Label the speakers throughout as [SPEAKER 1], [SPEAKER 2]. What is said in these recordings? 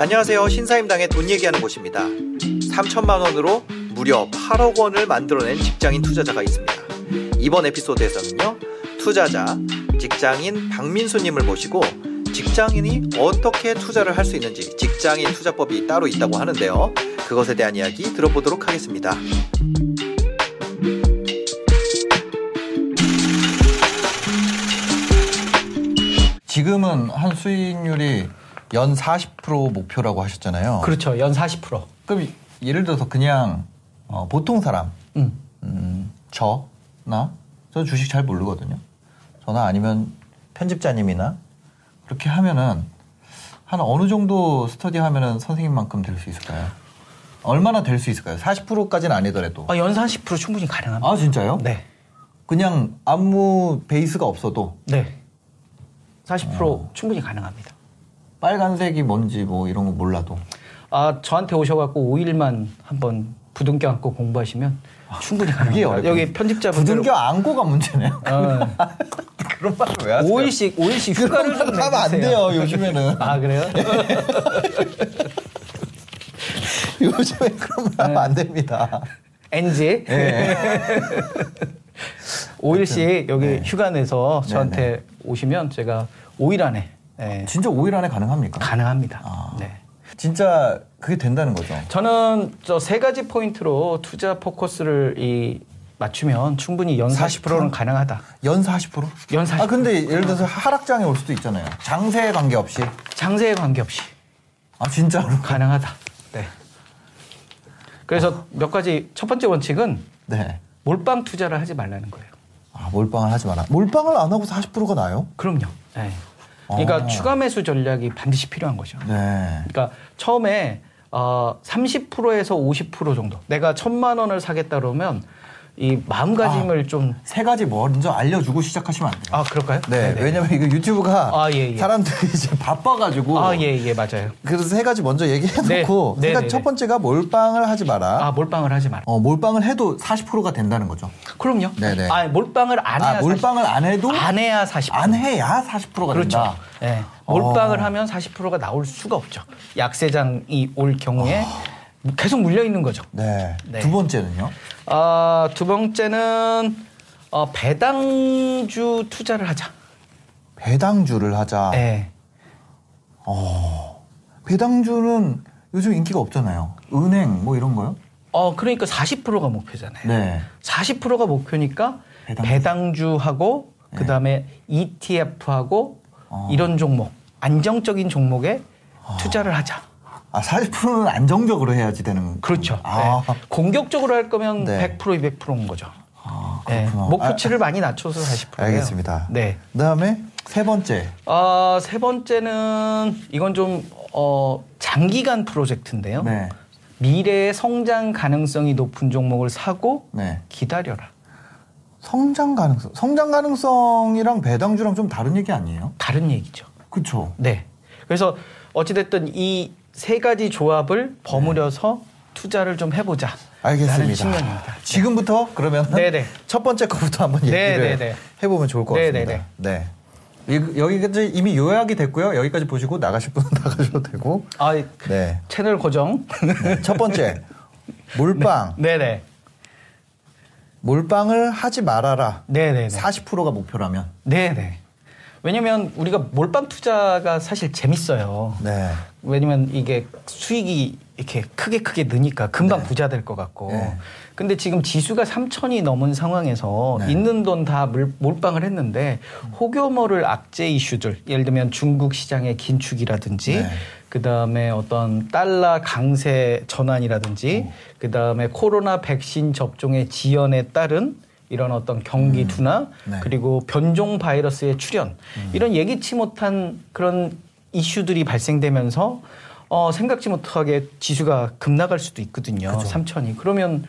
[SPEAKER 1] 안녕하세요. 신사임당의 돈 얘기하는 곳입니다. 3천만 원으로 무려 8억 원을 만들어낸 직장인 투자자가 있습니다. 이번 에피소드에서는요. 투자자, 직장인 박민수님을 모시고 직장인이 어떻게 투자를 할 수 있는지 직장인 투자법이 따로 있다고 하는데요. 그것에 대한 이야기 들어보도록 하겠습니다. 지금은 한 수익률이 연 40% 목표라고 하셨잖아요.
[SPEAKER 2] 그렇죠. 연 40%.
[SPEAKER 1] 그럼 예를 들어서 그냥 어, 보통 사람,
[SPEAKER 2] 음.
[SPEAKER 1] 음, 저나 저 주식 잘 모르거든요. 저나 아니면 편집자님이나 그렇게 하면은 한 어느 정도 스터디 하면은 선생님만큼 될 수 있을까요? 얼마나 될 수 있을까요? 40%까지는 아니더라도.
[SPEAKER 2] 아, 연40% 충분히 가능합니다.
[SPEAKER 1] 아 진짜요?
[SPEAKER 2] 네.
[SPEAKER 1] 그냥 아무 베이스가 없어도
[SPEAKER 2] 네. 40% 충분히 가능합니다.
[SPEAKER 1] 빨간색이 뭔지 뭐 이런 거 몰라도
[SPEAKER 2] 아, 저한테 오셔 갖고 5일만 한번 부둥켜 안고 공부하시면 충분히 가능합니다.
[SPEAKER 1] 어렵군요.
[SPEAKER 2] 여기 편집자분들
[SPEAKER 1] 부둥켜 안고가 문제네요.
[SPEAKER 2] 어,
[SPEAKER 1] 그런 말을 왜 하세요?
[SPEAKER 2] 5일씩 5일씩 휴가를 좀
[SPEAKER 1] 하면 안. 돼요 요즘에는.
[SPEAKER 2] 아 그래요?
[SPEAKER 1] 요즘에 그런 말 하면 안 됩니다.
[SPEAKER 2] NG
[SPEAKER 1] 예.
[SPEAKER 2] 5일씩 여기
[SPEAKER 1] 네.
[SPEAKER 2] 휴가 내서
[SPEAKER 1] 네,
[SPEAKER 2] 저한테 오시면 제가 5일 안에 예,
[SPEAKER 1] 진짜 5일 안에 가능합니까?
[SPEAKER 2] 가능합니다.
[SPEAKER 1] 아.
[SPEAKER 2] 네.
[SPEAKER 1] 진짜 그게 된다는 거죠.
[SPEAKER 2] 저는 저 세 가지 포인트로 투자 포커스를 이 맞추면 충분히 연 40%는 가능하다.
[SPEAKER 1] 연 40%?
[SPEAKER 2] 연 40%.
[SPEAKER 1] 아 근데 예를 들어서 하락장에 올 수도 있잖아요. 장세에 관계없이.
[SPEAKER 2] 장세에 관계없이
[SPEAKER 1] 아 진짜로?
[SPEAKER 2] 가능하다. 네. 그래서 몇 가지 첫 번째 원칙은
[SPEAKER 1] 네.
[SPEAKER 2] 몰빵 투자를 하지 말라는 거예요.
[SPEAKER 1] 아 몰빵을 하지 마라. 몰빵을 안 하고 40%가 나요?
[SPEAKER 2] 그럼요. 네. 그러니까
[SPEAKER 1] 아.
[SPEAKER 2] 추가 매수 전략이 반드시 필요한 거죠.
[SPEAKER 1] 네.
[SPEAKER 2] 그러니까 처음에 어, 30%에서 50% 정도. 내가 천만 원을 사겠다 그러면 이 마음가짐을
[SPEAKER 1] 좀세 가지 먼저 알려주고 시작하시면 안 돼요.
[SPEAKER 2] 아, 그럴까요?
[SPEAKER 1] 네,
[SPEAKER 2] 네네.
[SPEAKER 1] 왜냐면 이거 유튜브가
[SPEAKER 2] 아, 예, 예.
[SPEAKER 1] 사람들이 이제 바빠가지고
[SPEAKER 2] 아, 예, 예, 맞아요.
[SPEAKER 1] 그래서 세 가지 먼저 얘기해놓고
[SPEAKER 2] 네,
[SPEAKER 1] 세
[SPEAKER 2] 네, 네,
[SPEAKER 1] 첫
[SPEAKER 2] 네.
[SPEAKER 1] 번째가 몰빵을 하지 마라.
[SPEAKER 2] 아, 몰빵을 하지 마라.
[SPEAKER 1] 어, 몰빵을 해도 40%가 된다는 거죠.
[SPEAKER 2] 그럼요.
[SPEAKER 1] 네네.
[SPEAKER 2] 아, 몰빵을 안 해야
[SPEAKER 1] 아, 몰빵을 안 해도
[SPEAKER 2] 40, 안 해야 40%.
[SPEAKER 1] 안 해야 40%가
[SPEAKER 2] 그렇죠.
[SPEAKER 1] 된다.
[SPEAKER 2] 네. 몰빵을
[SPEAKER 1] 어.
[SPEAKER 2] 하면 40%가 나올 수가 없죠. 약세장이 올 경우에 계속 물려 있는 거죠.
[SPEAKER 1] 네.
[SPEAKER 2] 네.
[SPEAKER 1] 두 번째는요?
[SPEAKER 2] 아, 두 번째는 어, 배당주 투자를 하자.
[SPEAKER 1] 배당주를 하자.
[SPEAKER 2] 네.
[SPEAKER 1] 배당주는 요즘 인기가 없잖아요. 은행 뭐 이런 거요?
[SPEAKER 2] 어, 그러니까 40%가 목표잖아요.
[SPEAKER 1] 네.
[SPEAKER 2] 40%가 목표니까
[SPEAKER 1] 배당주.
[SPEAKER 2] 하고
[SPEAKER 1] 네.
[SPEAKER 2] 그다음에 ETF하고
[SPEAKER 1] 어.
[SPEAKER 2] 이런 종목, 안정적인 종목에 투자를 하자.
[SPEAKER 1] 아, 40%는 안정적으로 해야지 되는.
[SPEAKER 2] 그렇죠.
[SPEAKER 1] 아,
[SPEAKER 2] 네. 공격적으로 할 거면
[SPEAKER 1] 네.
[SPEAKER 2] 100% 200%인 거죠.
[SPEAKER 1] 아,
[SPEAKER 2] 네.
[SPEAKER 1] 그렇구나.
[SPEAKER 2] 목표치를 많이 낮춰서 40%예요.
[SPEAKER 1] 알겠습니다.
[SPEAKER 2] 네.
[SPEAKER 1] 그 다음에 세 번째.
[SPEAKER 2] 아, 세 번째는 이건 좀 어, 장기간 프로젝트인데요.
[SPEAKER 1] 네.
[SPEAKER 2] 미래의 성장 가능성이 높은 종목을 사고
[SPEAKER 1] 네.
[SPEAKER 2] 기다려라.
[SPEAKER 1] 성장 가능성. 성장 가능성이랑 배당주랑 좀 다른 얘기 아니에요?
[SPEAKER 2] 다른 얘기죠.
[SPEAKER 1] 그쵸.
[SPEAKER 2] 네. 그래서 어찌됐든 이 세 가지 조합을 버무려서 투자를 좀 해보자.
[SPEAKER 1] 알겠습니다.
[SPEAKER 2] 측면입니다.
[SPEAKER 1] 지금부터 그러면
[SPEAKER 2] 네네.
[SPEAKER 1] 첫 번째 거부터 한번 얘기를
[SPEAKER 2] 네네네.
[SPEAKER 1] 해보면 좋을 것
[SPEAKER 2] 네네네.
[SPEAKER 1] 같습니다. 네. 이- 여기까지 이미 요약이 됐고요. 여기까지 보시고 나가실 분은 나가셔도 되고.
[SPEAKER 2] 아,
[SPEAKER 1] 네.
[SPEAKER 2] 채널 고정.
[SPEAKER 1] 네. 첫 번째 몰빵.
[SPEAKER 2] 네네.
[SPEAKER 1] 몰빵을 하지 말아라.
[SPEAKER 2] 네네네.
[SPEAKER 1] 40%가 목표라면.
[SPEAKER 2] 네네. 왜냐면 우리가 몰빵 투자가 사실 재밌어요.
[SPEAKER 1] 네.
[SPEAKER 2] 왜냐면 이게 수익이 이렇게 크게 크게 느니까 금방
[SPEAKER 1] 네.
[SPEAKER 2] 부자 될 것 같고.
[SPEAKER 1] 네.
[SPEAKER 2] 근데 지금 지수가 3천이 넘은 상황에서
[SPEAKER 1] 네.
[SPEAKER 2] 있는 돈 다 몰빵을 했는데 혹여모를 악재 이슈들 예를 들면 중국 시장의 긴축이라든지
[SPEAKER 1] 네.
[SPEAKER 2] 그다음에 어떤 달러 강세 전환이라든지 그다음에 코로나 백신 접종의 지연에 따른 이런 어떤 경기 둔화
[SPEAKER 1] 네.
[SPEAKER 2] 그리고 변종 바이러스의 출현 이런 예기치 못한 그런 이슈들이 발생되면서 어, 생각지 못하게 지수가 급락할 수도 있거든요.
[SPEAKER 1] 그죠.
[SPEAKER 2] 삼천이 그러면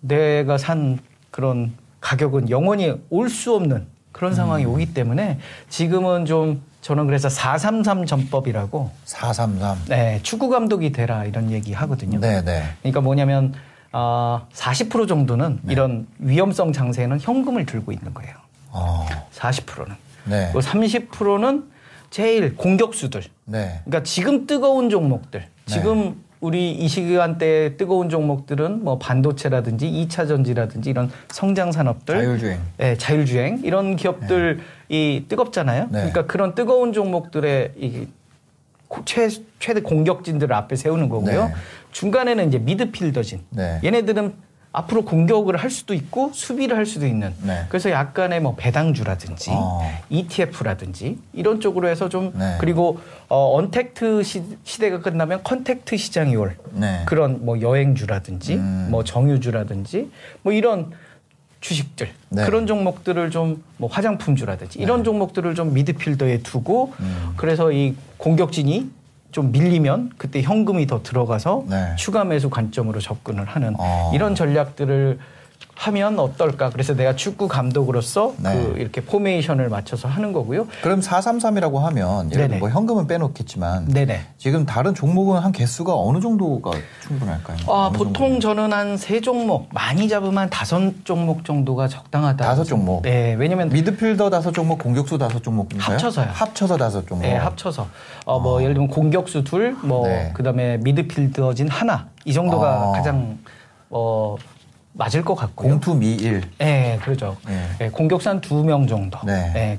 [SPEAKER 2] 내가 산 그런 가격은 영원히 올 수 없는 그런 상황이 오기 때문에 지금은 좀 저는 그래서 433 전법이라고
[SPEAKER 1] 433.
[SPEAKER 2] 네, 축구 감독이 되라 이런 얘기 하거든요.
[SPEAKER 1] 네, 네.
[SPEAKER 2] 그러니까 뭐냐면 어, 40% 정도는 이런 위험성 장세는 현금을 들고 있는 거예요.
[SPEAKER 1] 어.
[SPEAKER 2] 40%는.
[SPEAKER 1] 네.
[SPEAKER 2] 그리고 30%는 제일 공격수들.
[SPEAKER 1] 네.
[SPEAKER 2] 그러니까 지금 뜨거운 종목들. 지금 우리 이 시간대 뜨거운 종목들은 뭐 반도체라든지 2차 전지라든지 이런 성장 산업들,
[SPEAKER 1] 자율주행.
[SPEAKER 2] 네, 자율주행 이런 기업들이 뜨겁잖아요.
[SPEAKER 1] 네.
[SPEAKER 2] 그러니까 그런 뜨거운 종목들의 이 고- 최, 최대 공격진들을 앞에 세우는 거고요.
[SPEAKER 1] 네.
[SPEAKER 2] 중간에는 이제 미드필더진.
[SPEAKER 1] 네.
[SPEAKER 2] 얘네들은 앞으로 공격을 할 수도 있고 수비를 할 수도 있는.
[SPEAKER 1] 네.
[SPEAKER 2] 그래서 약간의 뭐 배당주라든지
[SPEAKER 1] 어.
[SPEAKER 2] ETF라든지 이런 쪽으로 해서 좀
[SPEAKER 1] 네.
[SPEAKER 2] 그리고 어, 언택트 시, 시대가 끝나면 contact 시장이 올
[SPEAKER 1] 네.
[SPEAKER 2] 그런 뭐 여행주라든지
[SPEAKER 1] 음.
[SPEAKER 2] 뭐 정유주라든지 뭐 이런 주식들
[SPEAKER 1] 네.
[SPEAKER 2] 그런 종목들을 좀 뭐 화장품주라든지 이런 종목들을 좀 미드필더에 두고
[SPEAKER 1] 음.
[SPEAKER 2] 그래서 이 공격진이 좀 밀리면 그때 현금이 더 들어가서
[SPEAKER 1] 네.
[SPEAKER 2] 추가 매수 관점으로 접근을 하는
[SPEAKER 1] 어.
[SPEAKER 2] 이런 전략들을 하면 어떨까? 그래서 내가 축구 감독으로서
[SPEAKER 1] 네.
[SPEAKER 2] 그 이렇게 포메이션을 맞춰서 하는 거고요.
[SPEAKER 1] 그럼 433이라고 하면 예를 들어. 뭐 현금은 빼놓겠지만
[SPEAKER 2] 네네.
[SPEAKER 1] 지금 다른 종목은 한 개수가 어느 정도가 충분할까요?
[SPEAKER 2] 아, 보통
[SPEAKER 1] 정도는?
[SPEAKER 2] 저는 한 세 종목, 많이 잡으면 한 다섯 종목 정도가 적당하다.
[SPEAKER 1] 다섯 종목.
[SPEAKER 2] 네, 왜냐면
[SPEAKER 1] 미드필더 다섯 종목, 공격수 다섯 종목인가요?
[SPEAKER 2] 합쳐서요.
[SPEAKER 1] 합쳐서 다섯 종목.
[SPEAKER 2] 네, 합쳐서 어, 뭐 예를 들면 공격수 둘, 뭐
[SPEAKER 1] 네.
[SPEAKER 2] 그다음에 미드필더진 하나 이 정도가
[SPEAKER 1] 어.
[SPEAKER 2] 가장 어 맞을 것 같고요.
[SPEAKER 1] 공투 미일.
[SPEAKER 2] 네, 그렇죠.
[SPEAKER 1] 네.
[SPEAKER 2] 네, 공격수 한두 명 정도.
[SPEAKER 1] 네.
[SPEAKER 2] 네.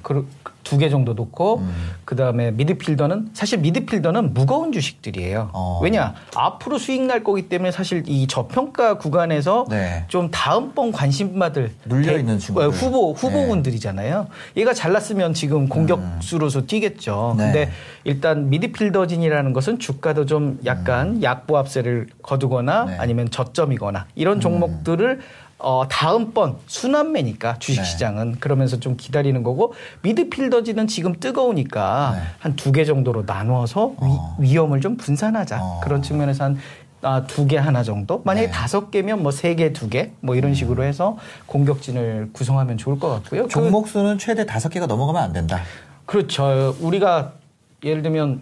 [SPEAKER 2] 두 개 정도 놓고
[SPEAKER 1] 음.
[SPEAKER 2] 그다음에 미드필더는 사실 미드필더는 무거운 주식들이에요.
[SPEAKER 1] 어.
[SPEAKER 2] 왜냐? 앞으로 수익 날 거기 때문에 사실 이 저평가 구간에서
[SPEAKER 1] 네.
[SPEAKER 2] 좀 다음번 관심 받을
[SPEAKER 1] 눌려 있는
[SPEAKER 2] 대-
[SPEAKER 1] 친구들.
[SPEAKER 2] 후보 후보군들이잖아요. 얘가 잘났으면 지금 공격수로서 뛰겠죠.
[SPEAKER 1] 음. 네.
[SPEAKER 2] 근데 일단 미드필더진이라는 것은 주가도 좀 약간 약보합세를 거두거나
[SPEAKER 1] 음. 네.
[SPEAKER 2] 아니면 저점이거나 이런 종목들을 어, 다음번 순환매니까 주식시장은 그러면서 좀 기다리는 거고 미드필더진은 지금 뜨거우니까
[SPEAKER 1] 네.
[SPEAKER 2] 한두 개 정도로 나누어서
[SPEAKER 1] 어.
[SPEAKER 2] 위, 험을좀 분산하자
[SPEAKER 1] 어.
[SPEAKER 2] 그런 측면에서 한 아, 두 개 하나 정도 만약에
[SPEAKER 1] 네.
[SPEAKER 2] 다섯 개면 뭐 세 개 두 개 뭐 이런 식으로 해서 공격진을 구성하면 좋을 것 같고요. 그-
[SPEAKER 1] 종목 수는 최대 다섯 개가 넘어가면 안 된다.
[SPEAKER 2] 그렇죠. 우리가 예를 들면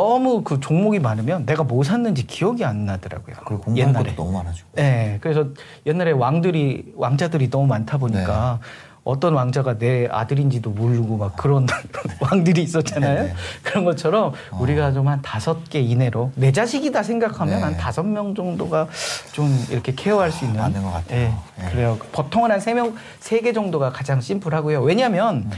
[SPEAKER 2] 너무 그 종목이 많으면 내가 뭐 샀는지 기억이 안 나더라고요.
[SPEAKER 1] 그리고 공부할 것도 너무 많아지고.
[SPEAKER 2] 네, 그래서 옛날에 왕들이 왕자들이 너무 많다 보니까
[SPEAKER 1] 네.
[SPEAKER 2] 어떤 왕자가 내 아들인지도 모르고 막 그런 왕들이 있었잖아요.
[SPEAKER 1] 네.
[SPEAKER 2] 그런 것처럼 우리가 좀 한 다섯 개 이내로 내 자식이다 생각하면
[SPEAKER 1] 네.
[SPEAKER 2] 한 다섯 명 정도가 좀 이렇게 케어할 수 있는
[SPEAKER 1] 맞는 것 같아요.
[SPEAKER 2] 네,
[SPEAKER 1] 네.
[SPEAKER 2] 그래요. 보통은 한 세 명, 세 개 정도가 가장 심플하고요. 왜냐하면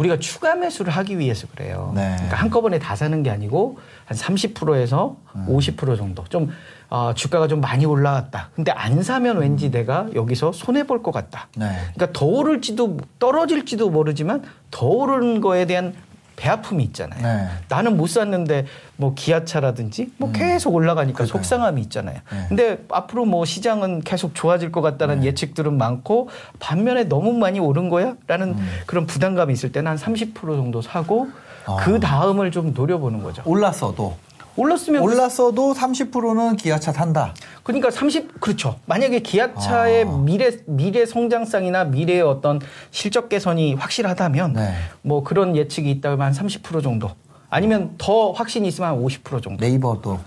[SPEAKER 2] 우리가 추가 매수를 하기 위해서 그래요.
[SPEAKER 1] 음. 네.
[SPEAKER 2] 그러니까 한꺼번에 다 사는 게 아니고 한 30%에서
[SPEAKER 1] 음.
[SPEAKER 2] 50% 정도. 좀 어, 주가가 좀 많이 올라왔다. 근데 안 사면 왠지 내가 여기서 손해 볼 것 같다.
[SPEAKER 1] 네.
[SPEAKER 2] 그러니까 더 오를지도 떨어질지도 모르지만 더 오르는 거에 대한 배아픔이 있잖아요.
[SPEAKER 1] 네.
[SPEAKER 2] 나는 못 샀는데 뭐 기아차라든지 뭐 계속 올라가니까
[SPEAKER 1] 음. 그러니까요.
[SPEAKER 2] 속상함이 있잖아요.
[SPEAKER 1] 네.
[SPEAKER 2] 근데 앞으로 뭐 시장은 계속 좋아질 것 같다는 예측들은 많고 반면에 너무 많이 오른 거야라는 그런 부담감이 있을 때는 한 30% 정도 사고
[SPEAKER 1] 음. 아.
[SPEAKER 2] 그 다음을 좀 노려보는 거죠.
[SPEAKER 1] 올랐어도
[SPEAKER 2] 올랐으면
[SPEAKER 1] 올랐어도 30%는 기아차 탄다.
[SPEAKER 2] 그러니까 30 그렇죠. 만약에 기아차의
[SPEAKER 1] 아.
[SPEAKER 2] 미래 미래 성장성이나 미래의 어떤 실적 개선이 확실하다면
[SPEAKER 1] 네.
[SPEAKER 2] 뭐 그런 예측이 있다면 한 30% 정도. 아니면 더 확신이 있으면 한 50% 정도.
[SPEAKER 1] 네이버도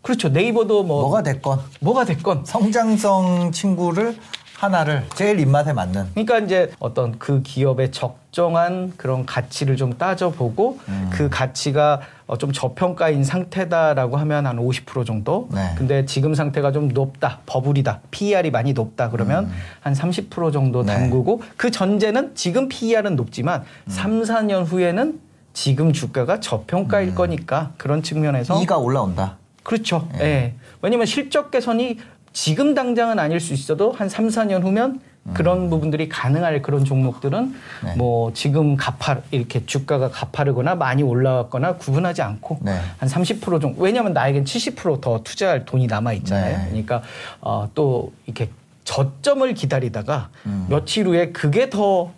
[SPEAKER 2] 그렇죠. 네이버도 뭐
[SPEAKER 1] 뭐가 됐건
[SPEAKER 2] 뭐가 됐건
[SPEAKER 1] 성장성 친구를 하나를 제일 입맛에 맞는
[SPEAKER 2] 그러니까 이제 어떤 그 기업의 적정한 그런 가치를 좀 따져보고
[SPEAKER 1] 음.
[SPEAKER 2] 그 가치가 어, 좀 저평가인 상태다라고 하면 한 50% 정도.
[SPEAKER 1] 네.
[SPEAKER 2] 근데 지금 상태가 좀 높다, 버블이다, PER이 많이 높다 그러면 한30% 정도
[SPEAKER 1] 음. 네.
[SPEAKER 2] 담그고 그 전제는 지금 PER은 높지만
[SPEAKER 1] 음.
[SPEAKER 2] 3, 4년 후에는 지금 주가가 저평가일 거니까 그런 측면에서
[SPEAKER 1] 음. 이가 올라온다.
[SPEAKER 2] 그렇죠.
[SPEAKER 1] 예.
[SPEAKER 2] 예. 왜냐면 실적 개선이 지금 당장은 아닐 수 있어도 한 3, 4년 후면 그런 부분들이 가능할 그런 종목들은
[SPEAKER 1] 음. 네.
[SPEAKER 2] 뭐 지금 가파 이렇게 주가가 가파르거나 많이 올라왔거나 구분하지 않고
[SPEAKER 1] 네.
[SPEAKER 2] 한30% 정도 왜냐하면 나에겐 70%더 투자할 돈이 남아 있잖아요.
[SPEAKER 1] 네.
[SPEAKER 2] 그러니까 어, 또 이렇게 저점을 기다리다가
[SPEAKER 1] 음.
[SPEAKER 2] 며칠 후에 그게 더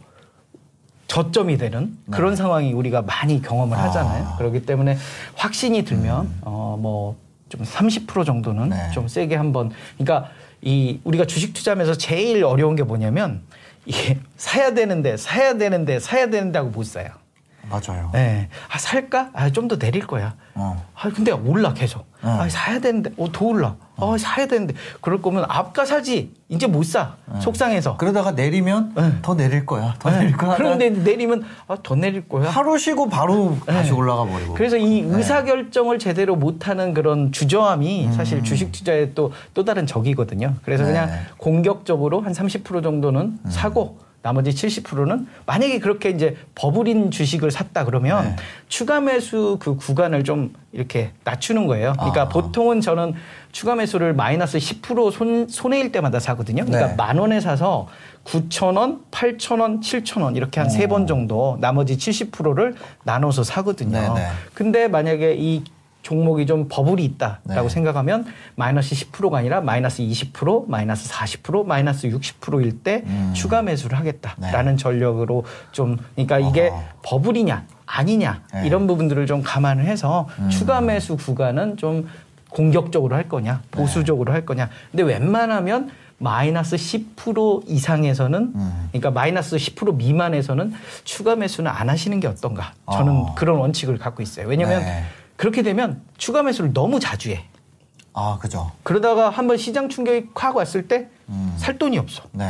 [SPEAKER 2] 저점이 되는
[SPEAKER 1] 네.
[SPEAKER 2] 그런 상황이 우리가 많이 경험을 하잖아요.
[SPEAKER 1] 아.
[SPEAKER 2] 그렇기 때문에 확신이 들면 어뭐 좀 30% 정도는
[SPEAKER 1] 네.
[SPEAKER 2] 좀 세게 한번 그러니까 이 우리가 주식 투자하면서 제일 어려운 게 뭐냐면 이게 사야 되는데 사야 되는데 사야 되는데 하고 못 사요.
[SPEAKER 1] 맞아요.
[SPEAKER 2] 네. 아, 살까? 아, 좀 더 내릴 거야.
[SPEAKER 1] 어.
[SPEAKER 2] 아, 근데 올라 계속.
[SPEAKER 1] 어.
[SPEAKER 2] 아, 사야 되는데, 어, 더 올라. 어, 사야 되는데. 그럴 거면 앞가 사지. 이제 못 사. 속상해서.
[SPEAKER 1] 그러다가 내리면
[SPEAKER 2] 네.
[SPEAKER 1] 더 내릴 거야. 더 내릴 거야.
[SPEAKER 2] 그런데 내리면, 아, 더 내릴 거야.
[SPEAKER 1] 하루 쉬고 바로 다시
[SPEAKER 2] 네.
[SPEAKER 1] 올라가 버리고.
[SPEAKER 2] 그래서 이 의사 결정을 제대로 못 하는 그런 주저함이 사실 주식 투자의 또, 또 다른 적이거든요. 그래서
[SPEAKER 1] 음. 네.
[SPEAKER 2] 그냥 공격적으로 한 30% 정도는
[SPEAKER 1] 음.
[SPEAKER 2] 사고 나머지 70%는 만약에 그렇게 이제 버블인 주식을 샀다 그러면
[SPEAKER 1] 네.
[SPEAKER 2] 추가 매수 그 구간을 좀 이렇게 낮추는 거예요. 그러니까
[SPEAKER 1] 아.
[SPEAKER 2] 보통은 저는 추가 매수를 마이너스 10% 손, 손해일 때마다 사거든요. 그러니까
[SPEAKER 1] 네.
[SPEAKER 2] 만 원에 사서 9천 원, 8천 원, 7천 원 이렇게 한 세 번 정도 나머지 70%를 나눠서 사거든요.
[SPEAKER 1] 네, 네.
[SPEAKER 2] 근데 만약에 이 종목이 좀 버블이 있다라고
[SPEAKER 1] 네.
[SPEAKER 2] 생각하면 마이너스 10%가 아니라 마이너스 20%, 마이너스 40%, 마이너스 60%일 때
[SPEAKER 1] 음.
[SPEAKER 2] 추가 매수를 하겠다라는 전력으로 좀 그러니까 이게
[SPEAKER 1] 어허.
[SPEAKER 2] 버블이냐 아니냐
[SPEAKER 1] 네.
[SPEAKER 2] 이런 부분들을 좀 감안을 해서
[SPEAKER 1] 음.
[SPEAKER 2] 추가 매수 구간은 좀 공격적으로 할 거냐 보수적으로 할 거냐 근데 웬만하면 마이너스 10% 이상에서는
[SPEAKER 1] 음.
[SPEAKER 2] 그러니까 마이너스 10% 미만에서는 추가 매수는 안 하시는 게 어떤가 저는
[SPEAKER 1] 어.
[SPEAKER 2] 그런 원칙을 갖고 있어요 왜냐하면
[SPEAKER 1] 네.
[SPEAKER 2] 그렇게 되면 추가 매수를 너무 자주 해
[SPEAKER 1] 아, 그죠.
[SPEAKER 2] 그러다가 한번 시장 충격이 확 왔을 때살
[SPEAKER 1] 음.
[SPEAKER 2] 돈이 없어
[SPEAKER 1] 네.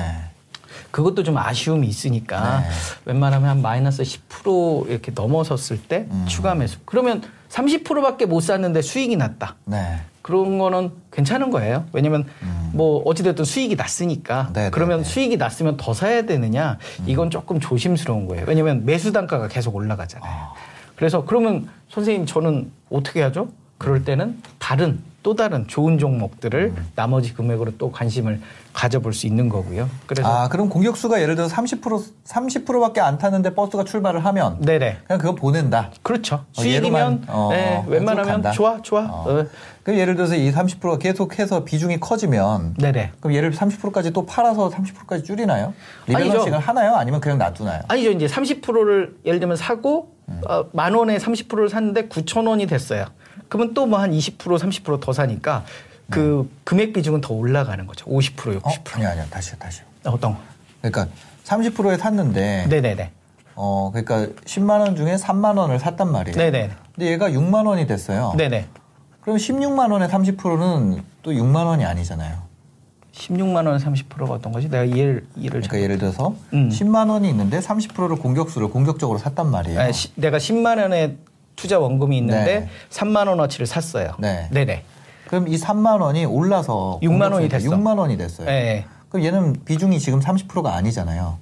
[SPEAKER 2] 그것도 좀 아쉬움이 있으니까
[SPEAKER 1] 네.
[SPEAKER 2] 웬만하면 한 마이너스 10% 이렇게 넘어섰을 때
[SPEAKER 1] 음.
[SPEAKER 2] 추가 매수. 그러면 30%밖에 못 샀는데 수익이 났다.
[SPEAKER 1] 네.
[SPEAKER 2] 그런 거는 괜찮은 거예요. 왜냐면
[SPEAKER 1] 음.
[SPEAKER 2] 뭐 어찌됐든 수익이 났으니까
[SPEAKER 1] 네, 네,
[SPEAKER 2] 그러면
[SPEAKER 1] 네.
[SPEAKER 2] 수익이 났으면 더 사야 되느냐 이건 조금 조심스러운 거예요. 왜냐면 매수 단가가 계속 올라가잖아요.
[SPEAKER 1] 아.
[SPEAKER 2] 그래서 그러면 선생님 저는 어떻게 하죠? 그럴 때는 다른 또 다른 좋은 종목들을
[SPEAKER 1] 음.
[SPEAKER 2] 나머지 금액으로 또 관심을 가져볼 수 있는 거고요. 그래서
[SPEAKER 1] 아, 그럼 공격수가 예를 들어서 30% 30%밖에 안 탔는데 버스가 출발을 하면
[SPEAKER 2] 네네.
[SPEAKER 1] 그냥 그거 보낸다.
[SPEAKER 2] 그렇죠.
[SPEAKER 1] 어,
[SPEAKER 2] 수익이면
[SPEAKER 1] 어,
[SPEAKER 2] 네,
[SPEAKER 1] 쭉
[SPEAKER 2] 웬만하면
[SPEAKER 1] 간다.
[SPEAKER 2] 좋아 좋아.
[SPEAKER 1] 어.
[SPEAKER 2] 어.
[SPEAKER 1] 그럼 예를 들어서 이 30%가 계속해서 비중이 커지면
[SPEAKER 2] 네네.
[SPEAKER 1] 그럼 얘를 30%까지 또 팔아서 30%까지 줄이나요? rebalancing을. 하나요? 아니면 그냥 놔두나요?
[SPEAKER 2] 아니죠. 이제 30%를 예를 들면 사고
[SPEAKER 1] 음.
[SPEAKER 2] 어, 만 원에 30%를 샀는데 9천 원이 됐어요. 그러면 또 뭐 한 20% 30%더 사니까 그 금액 비중은 더 올라가는 거죠. 50% 60%.
[SPEAKER 1] 어? 아니요, 아니요. 다시요, 다시요.
[SPEAKER 2] 어떤 거?
[SPEAKER 1] 그러니까 30%에 샀는데
[SPEAKER 2] 네네네.
[SPEAKER 1] 어, 그러니까 10만 원 중에 3만 원을 샀단 말이에요.
[SPEAKER 2] 네네.
[SPEAKER 1] 근데 얘가 6만 원이 됐어요.
[SPEAKER 2] 네네.
[SPEAKER 1] 그럼 16만 원에 30%는 또 6만 원이 아니잖아요.
[SPEAKER 2] 16만 원 30%가 어떤 거지? 내가 이해를 이해를
[SPEAKER 1] 그러니까 예를 들어서
[SPEAKER 2] 음.
[SPEAKER 1] 10만 원이 있는데 30%를 공격수를 공격적으로 샀단 말이에요.
[SPEAKER 2] 아, 시- 내가 10만 원의 투자 원금이 있는데
[SPEAKER 1] 네.
[SPEAKER 2] 3만 원어치를 샀어요.
[SPEAKER 1] 네.
[SPEAKER 2] 네네.
[SPEAKER 1] 그럼 이 3만 원이 올라서
[SPEAKER 2] 6만 원이 됐어.
[SPEAKER 1] 6만 원이 됐어요.
[SPEAKER 2] 네.
[SPEAKER 1] 그럼 얘는 비중이 지금 30%가 아니잖아요.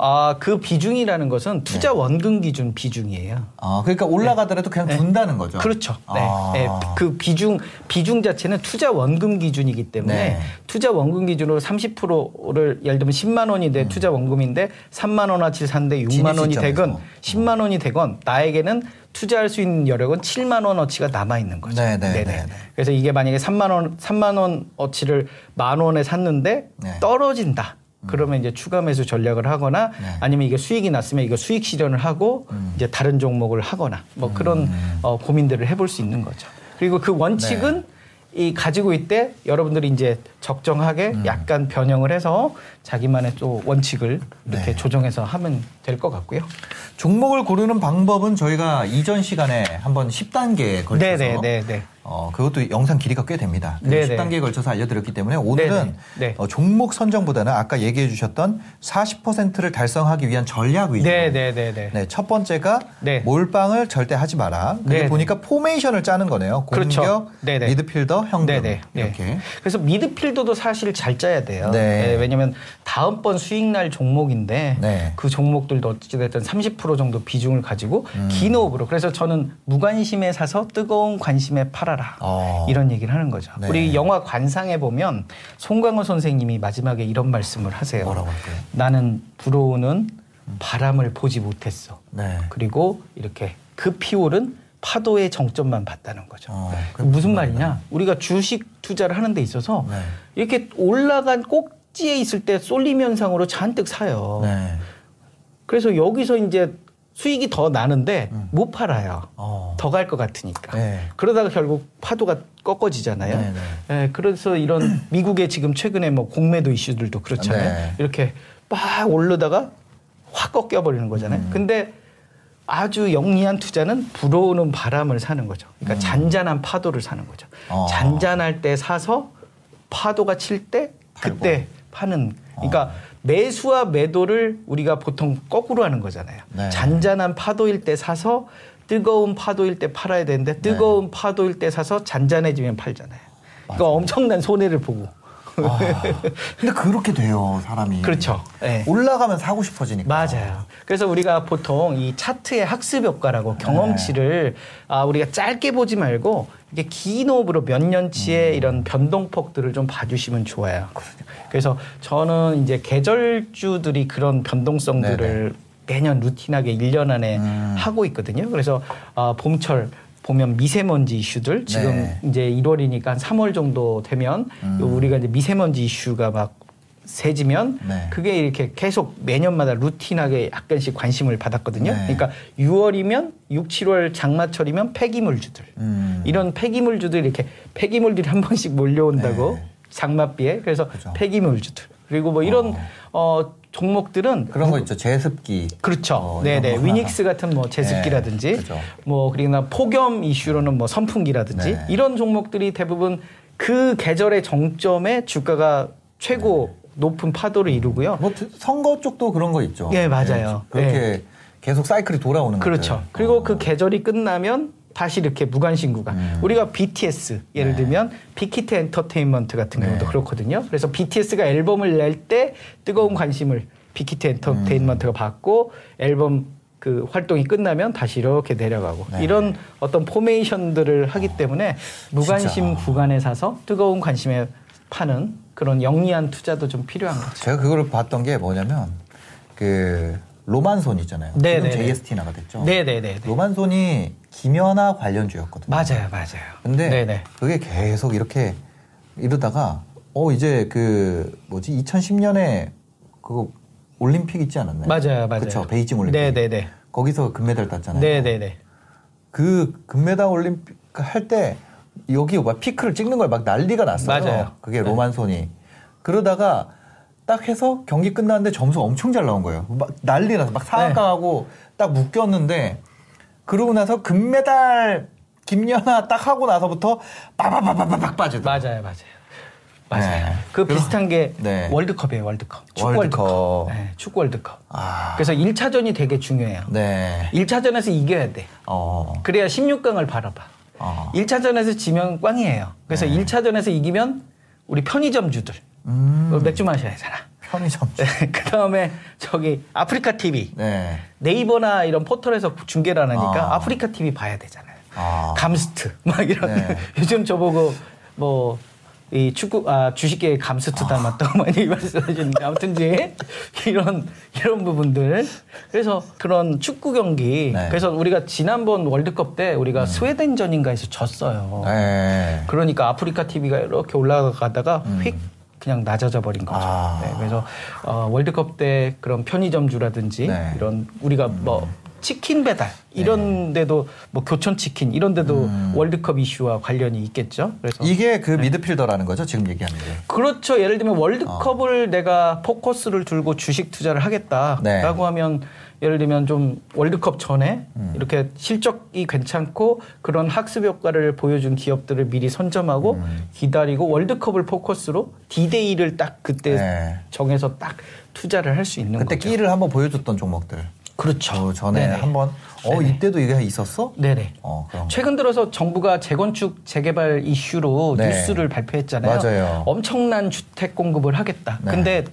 [SPEAKER 2] 아, 그 비중이라는 것은 투자 원금 기준 비중이에요.
[SPEAKER 1] 아, 그러니까 올라가더라도 그냥 둔다는 거죠.
[SPEAKER 2] 그렇죠. 네.
[SPEAKER 1] 아.
[SPEAKER 2] 네. 그 비중 비중 자체는 투자 원금 기준이기 때문에
[SPEAKER 1] 네.
[SPEAKER 2] 투자 원금 기준으로 30%를 예를 들면 10만 원이 내 투자 원금인데 3만 원어치 샀는데 6만 원이 되건
[SPEAKER 1] 시점에서.
[SPEAKER 2] 10만 원이 되건 나에게는 투자할 수 있는 여력은 7만 원어치가 남아 있는 거죠.
[SPEAKER 1] 네, 네.
[SPEAKER 2] 네, 네. 그래서 이게 만약에 3만 원 3만 원어치를 만 원에 샀는데
[SPEAKER 1] 네.
[SPEAKER 2] 떨어진다. 그러면 이제 추가 매수 전략을 하거나
[SPEAKER 1] 네.
[SPEAKER 2] 아니면 이게 수익이 났으면 이거 수익 실현을 하고
[SPEAKER 1] 음.
[SPEAKER 2] 이제 다른 종목을 하거나 뭐 그런 어, 고민들을 해볼 수 있는 거죠. 그리고 그 원칙은
[SPEAKER 1] 네.
[SPEAKER 2] 이 가지고 있되 여러분들이 이제 적정하게
[SPEAKER 1] 음.
[SPEAKER 2] 약간 변형을 해서 자기만의 또 원칙을 이렇게
[SPEAKER 1] 네.
[SPEAKER 2] 조정해서 하면 될 것 같고요.
[SPEAKER 1] 종목을 고르는 방법은 저희가 이전 시간에 한번 10단계에 걸쳐서
[SPEAKER 2] 네네네네.
[SPEAKER 1] 어, 그것도 영상 길이가 꽤 됩니다. 그
[SPEAKER 2] 네네.
[SPEAKER 1] 10단계에 걸쳐서 알려드렸기 때문에 오늘은.
[SPEAKER 2] 네.
[SPEAKER 1] 어, 종목 선정보다는 아까 얘기해 주셨던 40%를 달성하기 위한 전략 위주로
[SPEAKER 2] 네네네네.
[SPEAKER 1] 네, 첫 번째가
[SPEAKER 2] 네.
[SPEAKER 1] 몰빵을 절대 하지 마라.
[SPEAKER 2] 네네.
[SPEAKER 1] 보니까 포메이션을 짜는 거네요. 공격,
[SPEAKER 2] 그렇죠.
[SPEAKER 1] 미드필더,
[SPEAKER 2] 네네. 네.
[SPEAKER 1] 이렇게.
[SPEAKER 2] 그래서 미드필더도 사실 잘 짜야 돼요.
[SPEAKER 1] 네.
[SPEAKER 2] 네, 왜냐면 다음번 수익 날 종목인데
[SPEAKER 1] 네.
[SPEAKER 2] 그 종목들도 어찌됐든 30% 정도 비중을 가지고
[SPEAKER 1] 음.
[SPEAKER 2] 긴 호흡으로 그래서 저는 무관심에 사서 뜨거운 관심에 팔아라.
[SPEAKER 1] 어.
[SPEAKER 2] 이런 얘기를 하는 거죠.
[SPEAKER 1] 네.
[SPEAKER 2] 우리 영화 관상에 보면 송강호 선생님이 마지막에 이런 말씀을 하세요. 나는 불어오는 바람을 보지 못했어.
[SPEAKER 1] 네.
[SPEAKER 2] 그리고 이렇게 급히 오른 파도의 정점만 봤다는 거죠.
[SPEAKER 1] 어,
[SPEAKER 2] 그 무슨 말이냐? 우리가 주식 투자를 하는 데 있어서
[SPEAKER 1] 네.
[SPEAKER 2] 이렇게 올라간 꼭지에 있을 때 쏠림 현상으로 잔뜩 사요.
[SPEAKER 1] 네.
[SPEAKER 2] 그래서 여기서 이제 수익이 더 나는데 못 팔아요.
[SPEAKER 1] 음. 어.
[SPEAKER 2] 더갈 것 같으니까.
[SPEAKER 1] 네.
[SPEAKER 2] 그러다가 결국 파도가 꺾어지잖아요.
[SPEAKER 1] 네, 네.
[SPEAKER 2] 예, 그래서 이런 미국의 지금 최근에 뭐 공매도 이슈들도 그렇잖아요.
[SPEAKER 1] 네.
[SPEAKER 2] 이렇게 막 오르다가 확 꺾여 버리는 거잖아요.
[SPEAKER 1] 음.
[SPEAKER 2] 근데 아주 영리한 투자는 불어오는 바람을 사는 거죠. 그러니까 잔잔한 파도를 사는 거죠.
[SPEAKER 1] 음. 어.
[SPEAKER 2] 잔잔할 때 사서 파도가 칠 때 그때 파는. 그러니까 매수와 매도를 우리가 보통 거꾸로 하는 거잖아요.
[SPEAKER 1] 네.
[SPEAKER 2] 잔잔한 파도일 때 사서 뜨거운 파도일 때 팔아야 되는데 뜨거운
[SPEAKER 1] 네.
[SPEAKER 2] 파도일 때 사서 잔잔해지면 팔잖아요. 그러니까 엄청난 손해를 보고.
[SPEAKER 1] 아, 근데 그렇게 돼요, 사람이.
[SPEAKER 2] 그렇죠. 네.
[SPEAKER 1] 올라가면 사고 싶어지니까.
[SPEAKER 2] 맞아요. 그래서 우리가 보통 이 차트의 학습 효과라고 경험치를 아, 우리가 짧게 보지 말고 이게 긴 호흡으로 몇 년치의 이런 변동폭들을 좀 봐주시면 좋아요. 그래서 저는 이제 계절주들이 그런 변동성들을 매년 루틴하게 1년 안에
[SPEAKER 1] 음.
[SPEAKER 2] 하고 있거든요. 그래서 아, 봄철 보면 미세먼지 이슈들 지금
[SPEAKER 1] 네.
[SPEAKER 2] 이제 1월이니까 한 3월 정도 되면
[SPEAKER 1] 음.
[SPEAKER 2] 요 우리가 이제 미세먼지 이슈가 막 세지면
[SPEAKER 1] 네.
[SPEAKER 2] 그게 이렇게 계속 매년마다 루틴하게 약간씩 관심을 받았거든요.
[SPEAKER 1] 네.
[SPEAKER 2] 그러니까 6월이면 6, 7월 장마철이면 폐기물주들
[SPEAKER 1] 음.
[SPEAKER 2] 이런 폐기물주들 이렇게 폐기물들이 한 번씩 몰려온다고
[SPEAKER 1] 네.
[SPEAKER 2] 장맛비에 그래서
[SPEAKER 1] 그죠.
[SPEAKER 2] 폐기물주들 그리고 뭐 이런 어, 종목들은
[SPEAKER 1] 그런 거 있죠. 제습기.
[SPEAKER 2] 그렇죠.
[SPEAKER 1] 어,
[SPEAKER 2] 네네. 위닉스 같은 뭐 제습기라든지,
[SPEAKER 1] 네, 그죠.
[SPEAKER 2] 뭐 그리고 폭염 이슈로는 뭐 선풍기라든지
[SPEAKER 1] 네.
[SPEAKER 2] 이런 종목들이 대부분 그 계절의 정점에 주가가 최고 높은 파도를 이루고요.
[SPEAKER 1] 뭐 선거 쪽도 그런 거 있죠.
[SPEAKER 2] 예, 맞아요.
[SPEAKER 1] 네, 그렇게 계속 사이클이 돌아오는
[SPEAKER 2] 그렇죠.
[SPEAKER 1] 것들.
[SPEAKER 2] 그리고
[SPEAKER 1] 어.
[SPEAKER 2] 그 계절이 끝나면 다시 이렇게 무관심구가.
[SPEAKER 1] 음.
[SPEAKER 2] 우리가 BTS 예를
[SPEAKER 1] 네.
[SPEAKER 2] 들면 빅히트 엔터테인먼트 같은 경우도
[SPEAKER 1] 네.
[SPEAKER 2] 그렇거든요. 그래서 BTS가 앨범을 낼 때 뜨거운 관심을 빅히트 엔터테인먼트가 받고 앨범 그 활동이 끝나면 다시 이렇게 내려가고
[SPEAKER 1] 네.
[SPEAKER 2] 이런 어떤 포메이션들을 하기 때문에 무관심
[SPEAKER 1] 진짜.
[SPEAKER 2] 구간에 사서 뜨거운 관심에 파는 그런 영리한 투자도 좀 필요한 거죠.
[SPEAKER 1] 제가 그거를 봤던 게 뭐냐면 그 로만손 있잖아요.
[SPEAKER 2] 네,
[SPEAKER 1] 지금
[SPEAKER 2] 네, 네.
[SPEAKER 1] JST 나가 됐죠.
[SPEAKER 2] 네네네.
[SPEAKER 1] 로만손이 김연아 관련주였거든요.
[SPEAKER 2] 맞아요, 맞아요.
[SPEAKER 1] 근데
[SPEAKER 2] 네네.
[SPEAKER 1] 그게 계속 이렇게 이러다가 어 이제 그 뭐지 2010년에 그거 올림픽 있지 않았나요?
[SPEAKER 2] 맞아요, 맞아요.
[SPEAKER 1] 그렇죠. 베이징 올림픽.
[SPEAKER 2] 네네네.
[SPEAKER 1] 거기서 금메달 땄잖아요.
[SPEAKER 2] 네네네.
[SPEAKER 1] 그 금메달 올림픽 할 때 여기 막 피크를 찍는 걸막 난리가 났어요.
[SPEAKER 2] 맞아요.
[SPEAKER 1] 그게 로만손이. 그러다가 딱 해서 경기 끝났는데 점수 엄청 잘 나온 거예요. 막 난리 나서 막 사각하고
[SPEAKER 2] 네.
[SPEAKER 1] 딱 묶였는데 그러고 나서 금메달 김연아 딱 하고 나서부터 빠바바바박 빠지더라고요.
[SPEAKER 2] 맞아요, 맞아요. 맞아요.
[SPEAKER 1] 네.
[SPEAKER 2] 그 비슷한 게
[SPEAKER 1] 네.
[SPEAKER 2] 월드컵이에요, 월드컵. 축구
[SPEAKER 1] 월드컵.
[SPEAKER 2] 월드컵. 네, 축구 월드컵.
[SPEAKER 1] 아.
[SPEAKER 2] 그래서 1차전이 되게 중요해요.
[SPEAKER 1] 네.
[SPEAKER 2] 1차전에서 이겨야 돼.
[SPEAKER 1] 어.
[SPEAKER 2] 그래야 16강을 바라봐.
[SPEAKER 1] 어.
[SPEAKER 2] 1차전에서 지면 꽝이에요. 그래서
[SPEAKER 1] 네.
[SPEAKER 2] 1차전에서 이기면 우리 편의점주들
[SPEAKER 1] 음.
[SPEAKER 2] 맥주 마셔야 되잖아.
[SPEAKER 1] 편의점.
[SPEAKER 2] 그 다음에 저기 아프리카 TV
[SPEAKER 1] 네.
[SPEAKER 2] 네이버나 이런 포털에서 중계를 안 하니까
[SPEAKER 1] 아.
[SPEAKER 2] 아프리카 TV 봐야 되잖아요.
[SPEAKER 1] 아.
[SPEAKER 2] 감스트 막 이런
[SPEAKER 1] 네.
[SPEAKER 2] 요즘 저보고 뭐 이 축구 아 주식계 감스트 닮았다고 많이 말씀하시는데 아무튼 이제 이런 이런 부분들 그래서 그런 축구 경기
[SPEAKER 1] 네.
[SPEAKER 2] 그래서 우리가 지난번 월드컵 때 우리가 스웨덴전인가에서 졌어요.
[SPEAKER 1] 네.
[SPEAKER 2] 그러니까 아프리카 TV가 이렇게 올라가다가 휙 그냥 낮아져 버린 거죠.
[SPEAKER 1] 아.
[SPEAKER 2] 네, 그래서 어, 월드컵 때 그런 편의점주라든지
[SPEAKER 1] 네.
[SPEAKER 2] 이런 우리가 뭐 치킨 배달 이런 데도 뭐 교촌 치킨 이런 데도 월드컵 이슈와 관련이 있겠죠. 그래서
[SPEAKER 1] 이게 그 미드필더라는 거죠, 지금 얘기하는 게.
[SPEAKER 2] 그렇죠. 예를 들면
[SPEAKER 1] 어.
[SPEAKER 2] 월드컵을 내가 포커스를 두고 주식 투자를 하겠다라고
[SPEAKER 1] 네.
[SPEAKER 2] 하면 예를 들면 좀 월드컵 전에
[SPEAKER 1] 음.
[SPEAKER 2] 이렇게 실적이 괜찮고 그런 학습 효과를 보여준 기업들을 미리 선점하고
[SPEAKER 1] 음.
[SPEAKER 2] 기다리고 월드컵을 포커스로 디데이를 딱 그때
[SPEAKER 1] 네.
[SPEAKER 2] 정해서 딱 투자를 할 수 있는
[SPEAKER 1] 그때
[SPEAKER 2] 거죠.
[SPEAKER 1] 끼를 한번 보여줬던 종목들.
[SPEAKER 2] 그렇죠.
[SPEAKER 1] 그 전에
[SPEAKER 2] 네네.
[SPEAKER 1] 한번 어
[SPEAKER 2] 네네.
[SPEAKER 1] 이때도 이게 있었어?
[SPEAKER 2] 네네.
[SPEAKER 1] 어.
[SPEAKER 2] 최근 들어서 정부가 재건축 재개발 이슈로
[SPEAKER 1] 네.
[SPEAKER 2] 뉴스를 발표했잖아요.
[SPEAKER 1] 맞아요.
[SPEAKER 2] 엄청난 주택 공급을 하겠다.
[SPEAKER 1] 네.
[SPEAKER 2] 근데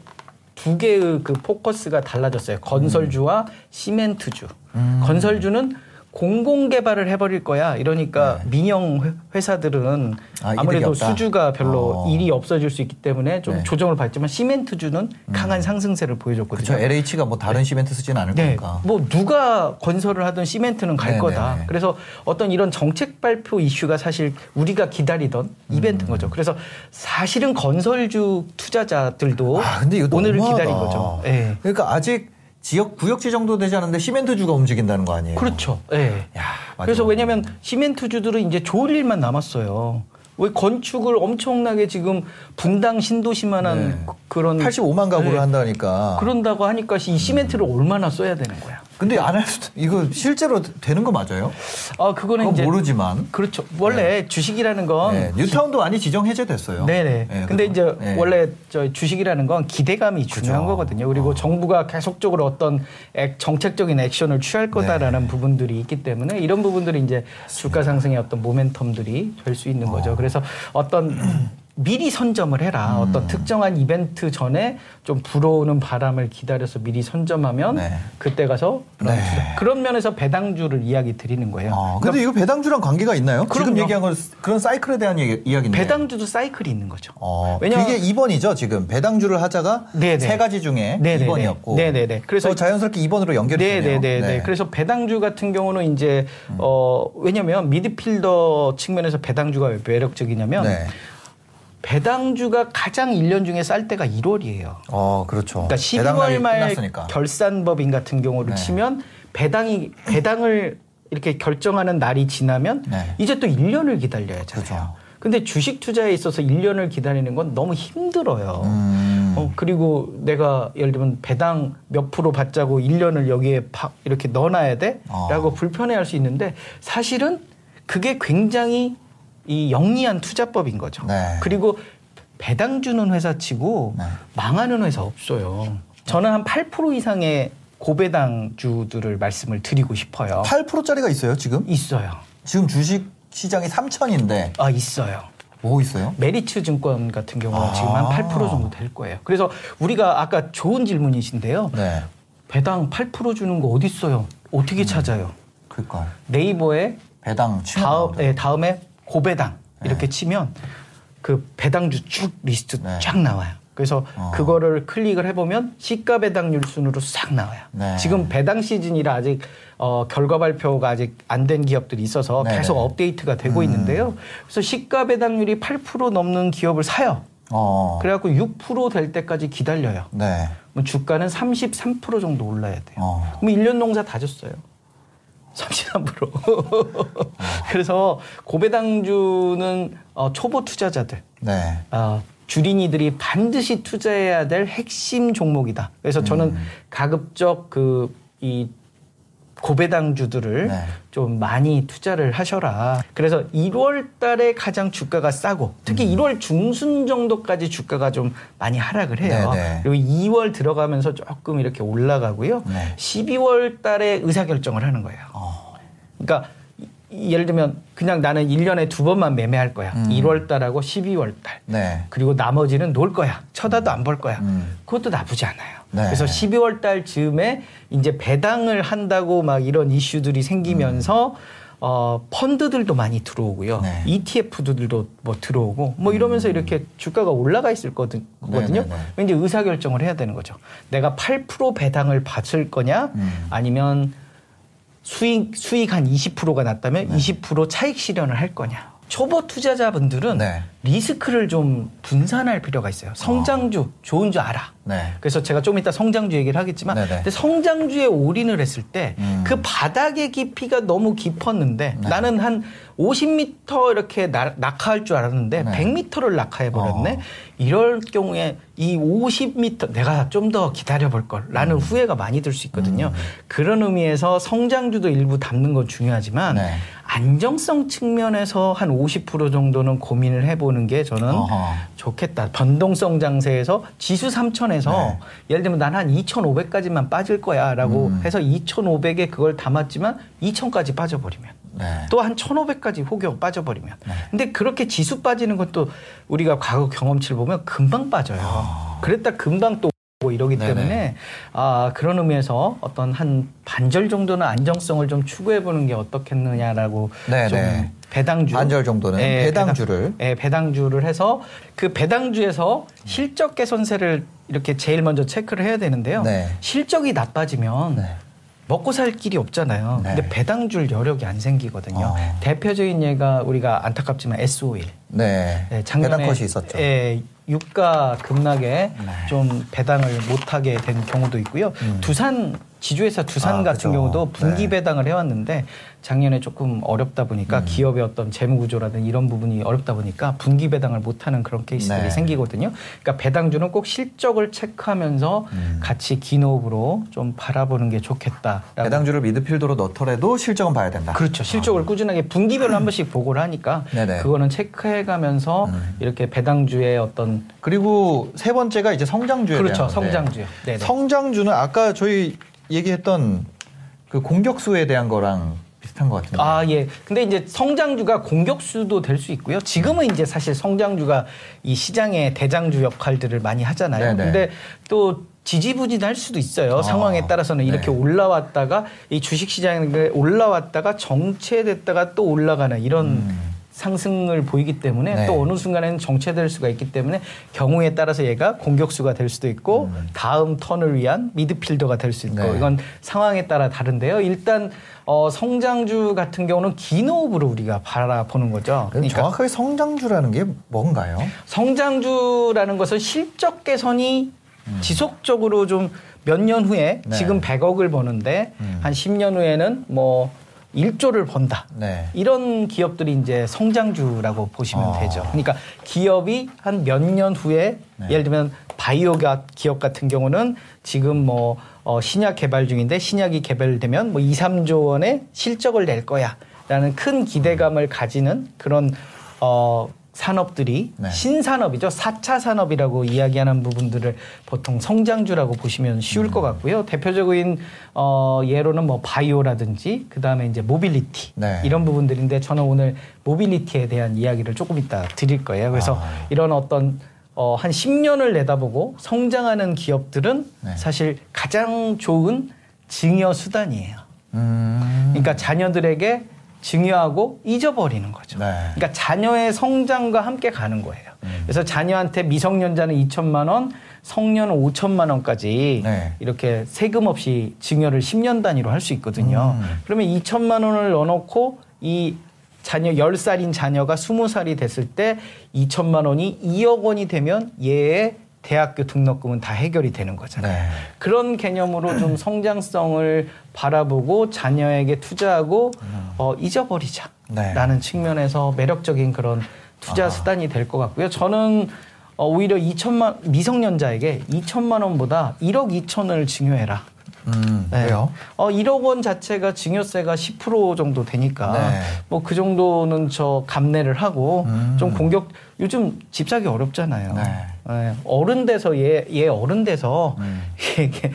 [SPEAKER 2] 두 개의 그 포커스가 달라졌어요. 건설주와 시멘트주.
[SPEAKER 1] 음.
[SPEAKER 2] 건설주는 공공 개발을 해버릴 거야. 이러니까 민영 회- 회사들은
[SPEAKER 1] 네. 아, 없다.
[SPEAKER 2] 수주가 별로
[SPEAKER 1] 어.
[SPEAKER 2] 일이 없어질 수 있기 때문에 좀
[SPEAKER 1] 네. 음.
[SPEAKER 2] 조정을 받지만 시멘트주는 강한 상승세를 보여줬거든요.
[SPEAKER 1] 그렇죠. LH가 뭐 다른 시멘트 쓰지는 않을
[SPEAKER 2] 네,
[SPEAKER 1] 거니까.
[SPEAKER 2] 뭐 누가 건설을 하든 시멘트는 갈
[SPEAKER 1] 네,
[SPEAKER 2] 거다.
[SPEAKER 1] 네, 네.
[SPEAKER 2] 그래서 어떤 이런 정책 발표 이슈가 사실 우리가 기다리던 이벤트인 거죠. 그래서 사실은 건설주 투자자들도
[SPEAKER 1] 아
[SPEAKER 2] 오늘을. 기다린 거죠. 예.
[SPEAKER 1] 그러니까 아직 지역 구역지 정도 되지 않은데 시멘트주가 움직인다는 거 아니에요?
[SPEAKER 2] 그렇죠. 예.
[SPEAKER 1] 야, 맞아.
[SPEAKER 2] 그래서 왜냐하면 시멘트주들은 이제 좋을 일만 남았어요. 왜 건축을 엄청나게 지금 분당 신도시만한
[SPEAKER 1] 네.
[SPEAKER 2] 그- 그런
[SPEAKER 1] 85만 가구를
[SPEAKER 2] 네.
[SPEAKER 1] 한다니까.
[SPEAKER 2] 그런다고 하니까 이 시멘트를 얼마나 써야 되는 거야.
[SPEAKER 1] 근데 안 할 수도 이거 실제로 되는 거 맞아요?
[SPEAKER 2] 어 그거는 이제
[SPEAKER 1] 모르지만
[SPEAKER 2] 그렇죠. 원래 주식이라는 건
[SPEAKER 1] 네, 뉴타운도 많이 지정 해제됐어요.
[SPEAKER 2] 네네.
[SPEAKER 1] 네,
[SPEAKER 2] 근데
[SPEAKER 1] 그래서.
[SPEAKER 2] 이제
[SPEAKER 1] 네.
[SPEAKER 2] 원래 저 주식이라는 건 기대감이 중요한
[SPEAKER 1] 그죠.
[SPEAKER 2] 거거든요. 그리고 정부가 계속적으로 어떤 액- 정책적인 액션을 취할 거다라는
[SPEAKER 1] 네.
[SPEAKER 2] 부분들이 있기 때문에 이런 부분들이 이제 주가 상승의 어떤 모멘텀들이 될 수 있는 거죠. 그래서 어떤 미리 선점을 해라.
[SPEAKER 1] 음.
[SPEAKER 2] 어떤 특정한 이벤트 전에 좀 불어오는 바람을 기다려서 미리 선점하면
[SPEAKER 1] 네.
[SPEAKER 2] 그때 가서 그런,
[SPEAKER 1] 네.
[SPEAKER 2] 그런 면에서 배당주를 이야기 드리는 거예요.
[SPEAKER 1] 아, 근데 이거 배당주랑 관계가 있나요? 지금
[SPEAKER 2] 그럼요.
[SPEAKER 1] 얘기한 건 그런 사이클에 대한 이야기인데.
[SPEAKER 2] 배당주도 사이클이 있는 거죠.
[SPEAKER 1] 어,
[SPEAKER 2] 왜냐면-
[SPEAKER 1] 그게 2번이죠, 지금. 배당주를 하자가
[SPEAKER 2] 네네.
[SPEAKER 1] 세 가지 중에
[SPEAKER 2] 네네네.
[SPEAKER 1] 2번이었고.
[SPEAKER 2] 네네네. 그래서
[SPEAKER 1] 자연스럽게 2번으로 연결이 되네요.
[SPEAKER 2] 네네네. 그래서 배당주 같은 경우는 이제 어 왜냐면 미드필더 측면에서 배당주가 왜 매력적이냐면
[SPEAKER 1] 네.
[SPEAKER 2] 배당주가 가장 1년 중에 쌀 때가 1월이에요.
[SPEAKER 1] 어, 그렇죠.
[SPEAKER 2] 그러니까
[SPEAKER 1] 배당날이
[SPEAKER 2] 12월 말
[SPEAKER 1] 끝났으니까.
[SPEAKER 2] 결산법인 같은 경우를
[SPEAKER 1] 네.
[SPEAKER 2] 치면 배당이 배당을 이렇게 결정하는 날이 지나면
[SPEAKER 1] 네.
[SPEAKER 2] 이제 또 1년을 기다려야 잖아요.
[SPEAKER 1] 그렇죠.
[SPEAKER 2] 근데 주식 투자에 있어서 1년을 기다리는 건 너무 힘들어요.
[SPEAKER 1] 음.
[SPEAKER 2] 어, 그리고 내가 예를 들면 배당 몇 프로 받자고 1년을 여기에 팍 이렇게 넣어놔야 돼?
[SPEAKER 1] 어.
[SPEAKER 2] 라고 불편해 할 수 있는데 사실은 그게 굉장히 이 영리한 투자법인 거죠.
[SPEAKER 1] 네.
[SPEAKER 2] 그리고 배당 주는 회사 치고
[SPEAKER 1] 네.
[SPEAKER 2] 망하는 회사 없어요. 저는 한 8% 이상의 고배당주들을 말씀을 드리고 싶어요.
[SPEAKER 1] 8%짜리가 있어요, 지금?
[SPEAKER 2] 있어요.
[SPEAKER 1] 지금 주식 시장이 3천인데
[SPEAKER 2] 아, 있어요.
[SPEAKER 1] 뭐 있어요?
[SPEAKER 2] 메리츠 증권 같은 경우는
[SPEAKER 1] 아.
[SPEAKER 2] 지금 한 8% 정도 될 거예요. 그래서 우리가 아까 좋은 질문이신데요.
[SPEAKER 1] 네.
[SPEAKER 2] 배당 8% 주는 거 어디 있어요? 어떻게
[SPEAKER 1] 음.
[SPEAKER 2] 찾아요?
[SPEAKER 1] 그니까.
[SPEAKER 2] 네이버에
[SPEAKER 1] 배당
[SPEAKER 2] 다음. 네, 다음에 고배당 이렇게 치면 그 배당주 쭉 리스트
[SPEAKER 1] 네.
[SPEAKER 2] 쫙 나와요. 그래서
[SPEAKER 1] 어.
[SPEAKER 2] 그거를 클릭을 해보면 시가 배당률 순으로 싹 나와요.
[SPEAKER 1] 네.
[SPEAKER 2] 지금 배당 시즌이라 아직 어, 결과 발표가 아직 안 된 기업들이 있어서
[SPEAKER 1] 네,
[SPEAKER 2] 계속
[SPEAKER 1] 네.
[SPEAKER 2] 업데이트가 되고
[SPEAKER 1] 음.
[SPEAKER 2] 있는데요. 그래서 시가 배당률이 8% 넘는 기업을 사요.
[SPEAKER 1] 어.
[SPEAKER 2] 그래갖고 6%될 때까지 기다려요.
[SPEAKER 1] 네.
[SPEAKER 2] 주가는 33% 정도 올라야 돼요.
[SPEAKER 1] 어.
[SPEAKER 2] 그럼 1년 농사 다 줬어요. 33%. 그래서 고배당주는 어, 초보 투자자들,
[SPEAKER 1] 네.
[SPEAKER 2] 어, 주린이들이 반드시 투자해야 될 핵심 종목이다. 그래서 저는
[SPEAKER 1] 음.
[SPEAKER 2] 가급적 그 이 고배당주들을
[SPEAKER 1] 네.
[SPEAKER 2] 좀 많이 투자를 하셔라. 그래서 1월 달에 가장 주가가 싸고 특히
[SPEAKER 1] 음.
[SPEAKER 2] 1월 중순 정도까지 주가가 좀 많이 하락을 해요.
[SPEAKER 1] 네, 네.
[SPEAKER 2] 그리고 2월 들어가면서 조금 이렇게 올라가고요.
[SPEAKER 1] 네.
[SPEAKER 2] 12월 달에 의사결정을 하는 거예요.
[SPEAKER 1] 어.
[SPEAKER 2] 그러니까 이- 예를 들면 그냥 나는 1년에 두 번만 매매할 거야.
[SPEAKER 1] 음.
[SPEAKER 2] 1월 달하고 12월 달.
[SPEAKER 1] 네.
[SPEAKER 2] 그리고 나머지는 놀 거야. 쳐다도 안 볼 거야.
[SPEAKER 1] 음.
[SPEAKER 2] 그것도 나쁘지 않아요.
[SPEAKER 1] 네.
[SPEAKER 2] 그래서 12월 달 즈음에 이제 배당을 한다고 막 이런 이슈들이 생기면서 어, 펀드들도 많이 들어오고요.
[SPEAKER 1] 음. 네.
[SPEAKER 2] ETF들도 뭐 들어오고 뭐 이러면서 이렇게 주가가 올라가 있을 거든- 거거든요.
[SPEAKER 1] 네, 네, 네.
[SPEAKER 2] 왠지 의사결정을 해야 되는 거죠. 내가 8% 배당을 받을 거냐
[SPEAKER 1] 음.
[SPEAKER 2] 아니면 수익 수익 한 20%가 났다면
[SPEAKER 1] 네.
[SPEAKER 2] 20% 차익 실현을 할 거냐. 초보 투자자분들은
[SPEAKER 1] 네.
[SPEAKER 2] 리스크를 좀 분산할 필요가 있어요. 성장주 좋은 줄 알아.
[SPEAKER 1] 네.
[SPEAKER 2] 그래서 제가 좀 이따 성장주 얘기를 하겠지만
[SPEAKER 1] 네네.
[SPEAKER 2] 근데 성장주에 올인을 했을 때그
[SPEAKER 1] 음.
[SPEAKER 2] 바닥의 깊이가 너무 깊었는데
[SPEAKER 1] 네.
[SPEAKER 2] 나는 한 50m 이렇게 나- 낙하할 줄 알았는데
[SPEAKER 1] 네.
[SPEAKER 2] 100m를 낙하해 버렸네.
[SPEAKER 1] 어.
[SPEAKER 2] 이럴 경우에 이 50m 내가 좀 더 기다려 볼 걸. 라는 후회가 많이 들 수 있거든요.
[SPEAKER 1] 음.
[SPEAKER 2] 그런 의미에서 성장주도 일부 담는 건 중요하지만
[SPEAKER 1] 네.
[SPEAKER 2] 안정성 측면에서 한 50% 정도는 고민을 해보는 게 저는
[SPEAKER 1] 어허.
[SPEAKER 2] 좋겠다. 변동성 장세에서 지수 3천에서
[SPEAKER 1] 네.
[SPEAKER 2] 예를 들면 난 한 2,500까지만 빠질 거야라고
[SPEAKER 1] 음.
[SPEAKER 2] 해서 2,500에 그걸 담았지만 2,000까지 빠져버리면
[SPEAKER 1] 네.
[SPEAKER 2] 또한 1,500까지 혹여 빠져버리면.
[SPEAKER 1] 네.
[SPEAKER 2] 근데 그렇게 지수 빠지는 것도 우리가 과거 경험치를 보면 금방 빠져요. 그랬다 금방 또 오고 이러기
[SPEAKER 1] 아. 네네.
[SPEAKER 2] 때문에 아 그런 의미에서 어떤 한 반절 정도는 안정성을 좀 추구해 보는 게 어떻겠느냐라고
[SPEAKER 1] 네네.
[SPEAKER 2] 좀 배당주
[SPEAKER 1] 반절 정도는 배당주를.
[SPEAKER 2] 배당, 예, 배당주를 해서 그 배당주에서 실적 개선세를 이렇게 제일 먼저 체크를 해야 되는데요.
[SPEAKER 1] 네.
[SPEAKER 2] 실적이 나빠지면
[SPEAKER 1] 네.
[SPEAKER 2] 먹고 살 길이 없잖아요.
[SPEAKER 1] 네.
[SPEAKER 2] 근데 배당 줄 여력이 안 생기거든요.
[SPEAKER 1] 어.
[SPEAKER 2] 대표적인 예가 우리가 안타깝지만 S5일.
[SPEAKER 1] 네.
[SPEAKER 2] 예, 작년에
[SPEAKER 1] 배당 컷이 있었죠.
[SPEAKER 2] 예, 유가 급락에
[SPEAKER 1] 네.
[SPEAKER 2] 좀 배당을 못하게 된 경우도 있고요.
[SPEAKER 1] 음.
[SPEAKER 2] 두산 지주회사 두산
[SPEAKER 1] 아,
[SPEAKER 2] 같은
[SPEAKER 1] 그죠.
[SPEAKER 2] 경우도 분기
[SPEAKER 1] 네.
[SPEAKER 2] 배당을 해왔는데 작년에 조금 어렵다 보니까
[SPEAKER 1] 음.
[SPEAKER 2] 기업의 어떤 재무 구조라든 이런 부분이 어렵다 보니까 분기 배당을 못하는 그런 케이스들이
[SPEAKER 1] 네.
[SPEAKER 2] 생기거든요. 그러니까 배당주는 꼭 실적을 체크하면서
[SPEAKER 1] 음.
[SPEAKER 2] 같이 기노브로 좀 바라보는 게 좋겠다.
[SPEAKER 1] 배당주를 미드필더로 넣더라도 실적은 봐야 된다.
[SPEAKER 2] 그렇죠. 실적을 꾸준하게 분기별로 한 번씩 보고를 하니까
[SPEAKER 1] 아. 네네.
[SPEAKER 2] 그거는 체크해가면서
[SPEAKER 1] 음.
[SPEAKER 2] 이렇게 배당주의 어떤
[SPEAKER 1] 그리고 세 번째가 이제 성장주에
[SPEAKER 2] 그렇죠.
[SPEAKER 1] 대한 건데
[SPEAKER 2] 성장주요. 네네.
[SPEAKER 1] 성장주는 아까 저희 얘기했던 그 공격수에 대한 거랑 비슷한 것 같은데.
[SPEAKER 2] 아, 예. 근데 이제 성장주가 공격수도 될 수 있고요. 지금은 이제 사실 성장주가 이 시장의 대장주 역할들을 많이 하잖아요.
[SPEAKER 1] 네네.
[SPEAKER 2] 근데 또 지지부진할 수도 있어요.
[SPEAKER 1] 아,
[SPEAKER 2] 상황에 따라서는 이렇게
[SPEAKER 1] 네.
[SPEAKER 2] 올라왔다가 이 주식 시장에 올라왔다가 정체됐다가 또 올라가는 이런
[SPEAKER 1] 음.
[SPEAKER 2] 상승을 보이기 때문에
[SPEAKER 1] 네.
[SPEAKER 2] 또 어느 순간에는 정체될 수가 있기 때문에 경우에 따라서 얘가 공격수가 될 수도 있고 다음 턴을 위한 미드필더가 될 수 있고
[SPEAKER 1] 음. 네.
[SPEAKER 2] 이건 상황에 따라 다른데요. 일단 어, 성장주 같은 경우는 기노업으로 우리가 바라보는 거죠. 그러니까
[SPEAKER 1] 정확하게 성장주라는 게 뭔가요?
[SPEAKER 2] 성장주라는 것은 실적 개선이 지속적으로 좀 몇 년 후에
[SPEAKER 1] 음. 네.
[SPEAKER 2] 지금 100억을 버는데
[SPEAKER 1] 음.
[SPEAKER 2] 한 10년 후에는 뭐 1조를 번다.
[SPEAKER 1] 네.
[SPEAKER 2] 이런 기업들이 이제 성장주라고 보시면
[SPEAKER 1] 어.
[SPEAKER 2] 되죠. 그러니까 기업이 한 몇 년 후에
[SPEAKER 1] 네.
[SPEAKER 2] 예를 들면 바이오 가- 기업 같은 경우는 지금 뭐 어, 신약 개발 중인데 신약이 개발되면 뭐 2, 3조 원의 실적을 낼 거야 라는 큰 기대감을 가지는 그런 어 산업들이
[SPEAKER 1] 네.
[SPEAKER 2] 신산업이죠. 4차 산업이라고 이야기하는 부분들을 보통 성장주라고 보시면 쉬울
[SPEAKER 1] 음.
[SPEAKER 2] 것 같고요. 대표적인 어 예로는 뭐 바이오라든지 그다음에 이제 모빌리티
[SPEAKER 1] 네.
[SPEAKER 2] 이런 부분들인데 저는 오늘 mobility에 대한 이야기를 조금 이따 드릴 거예요. 그래서
[SPEAKER 1] 아.
[SPEAKER 2] 이런 어떤 어, 한 10년을 내다보고 성장하는 기업들은
[SPEAKER 1] 네.
[SPEAKER 2] 사실 가장 좋은 증여 수단이에요.
[SPEAKER 1] 음.
[SPEAKER 2] 그러니까 자녀들에게 증여하고 잊어버리는 거죠.
[SPEAKER 1] 네.
[SPEAKER 2] 그러니까 자녀의 성장과 함께 가는 거예요.
[SPEAKER 1] 음.
[SPEAKER 2] 그래서 자녀한테 미성년자는 2천만 원, 성년은 5천만 원까지
[SPEAKER 1] 네.
[SPEAKER 2] 이렇게 세금 없이 증여를 10년 단위로 할 수 있거든요.
[SPEAKER 1] 음.
[SPEAKER 2] 그러면 2천만 원을 넣어놓고 이 자녀 10살인 자녀가 20살이 됐을 때 2천만 원이 2억 원이 되면 얘의 대학교 등록금은 다 해결이 되는 거잖아요.
[SPEAKER 1] 네.
[SPEAKER 2] 그런 개념으로 좀 성장성을 바라보고 자녀에게 투자하고 어, 잊어버리자라는
[SPEAKER 1] 네.
[SPEAKER 2] 측면에서 매력적인 그런 투자 수단이 될 것 같고요. 저는 어, 오히려 2천만 미성년자에게 2천만 원보다 1억 2천을 증여해라.
[SPEAKER 1] 음.
[SPEAKER 2] 네.
[SPEAKER 1] 왜요?
[SPEAKER 2] 어, 1억 원 자체가 증여세가 10% 정도 되니까
[SPEAKER 1] 네.
[SPEAKER 2] 뭐그 정도는 저 감내를 하고
[SPEAKER 1] 음.
[SPEAKER 2] 좀 공격 요즘 집 사기 어렵잖아요.
[SPEAKER 1] 네.
[SPEAKER 2] 예, 어른 돼서 얘, 얘 어른 돼서
[SPEAKER 1] 음.
[SPEAKER 2] 이게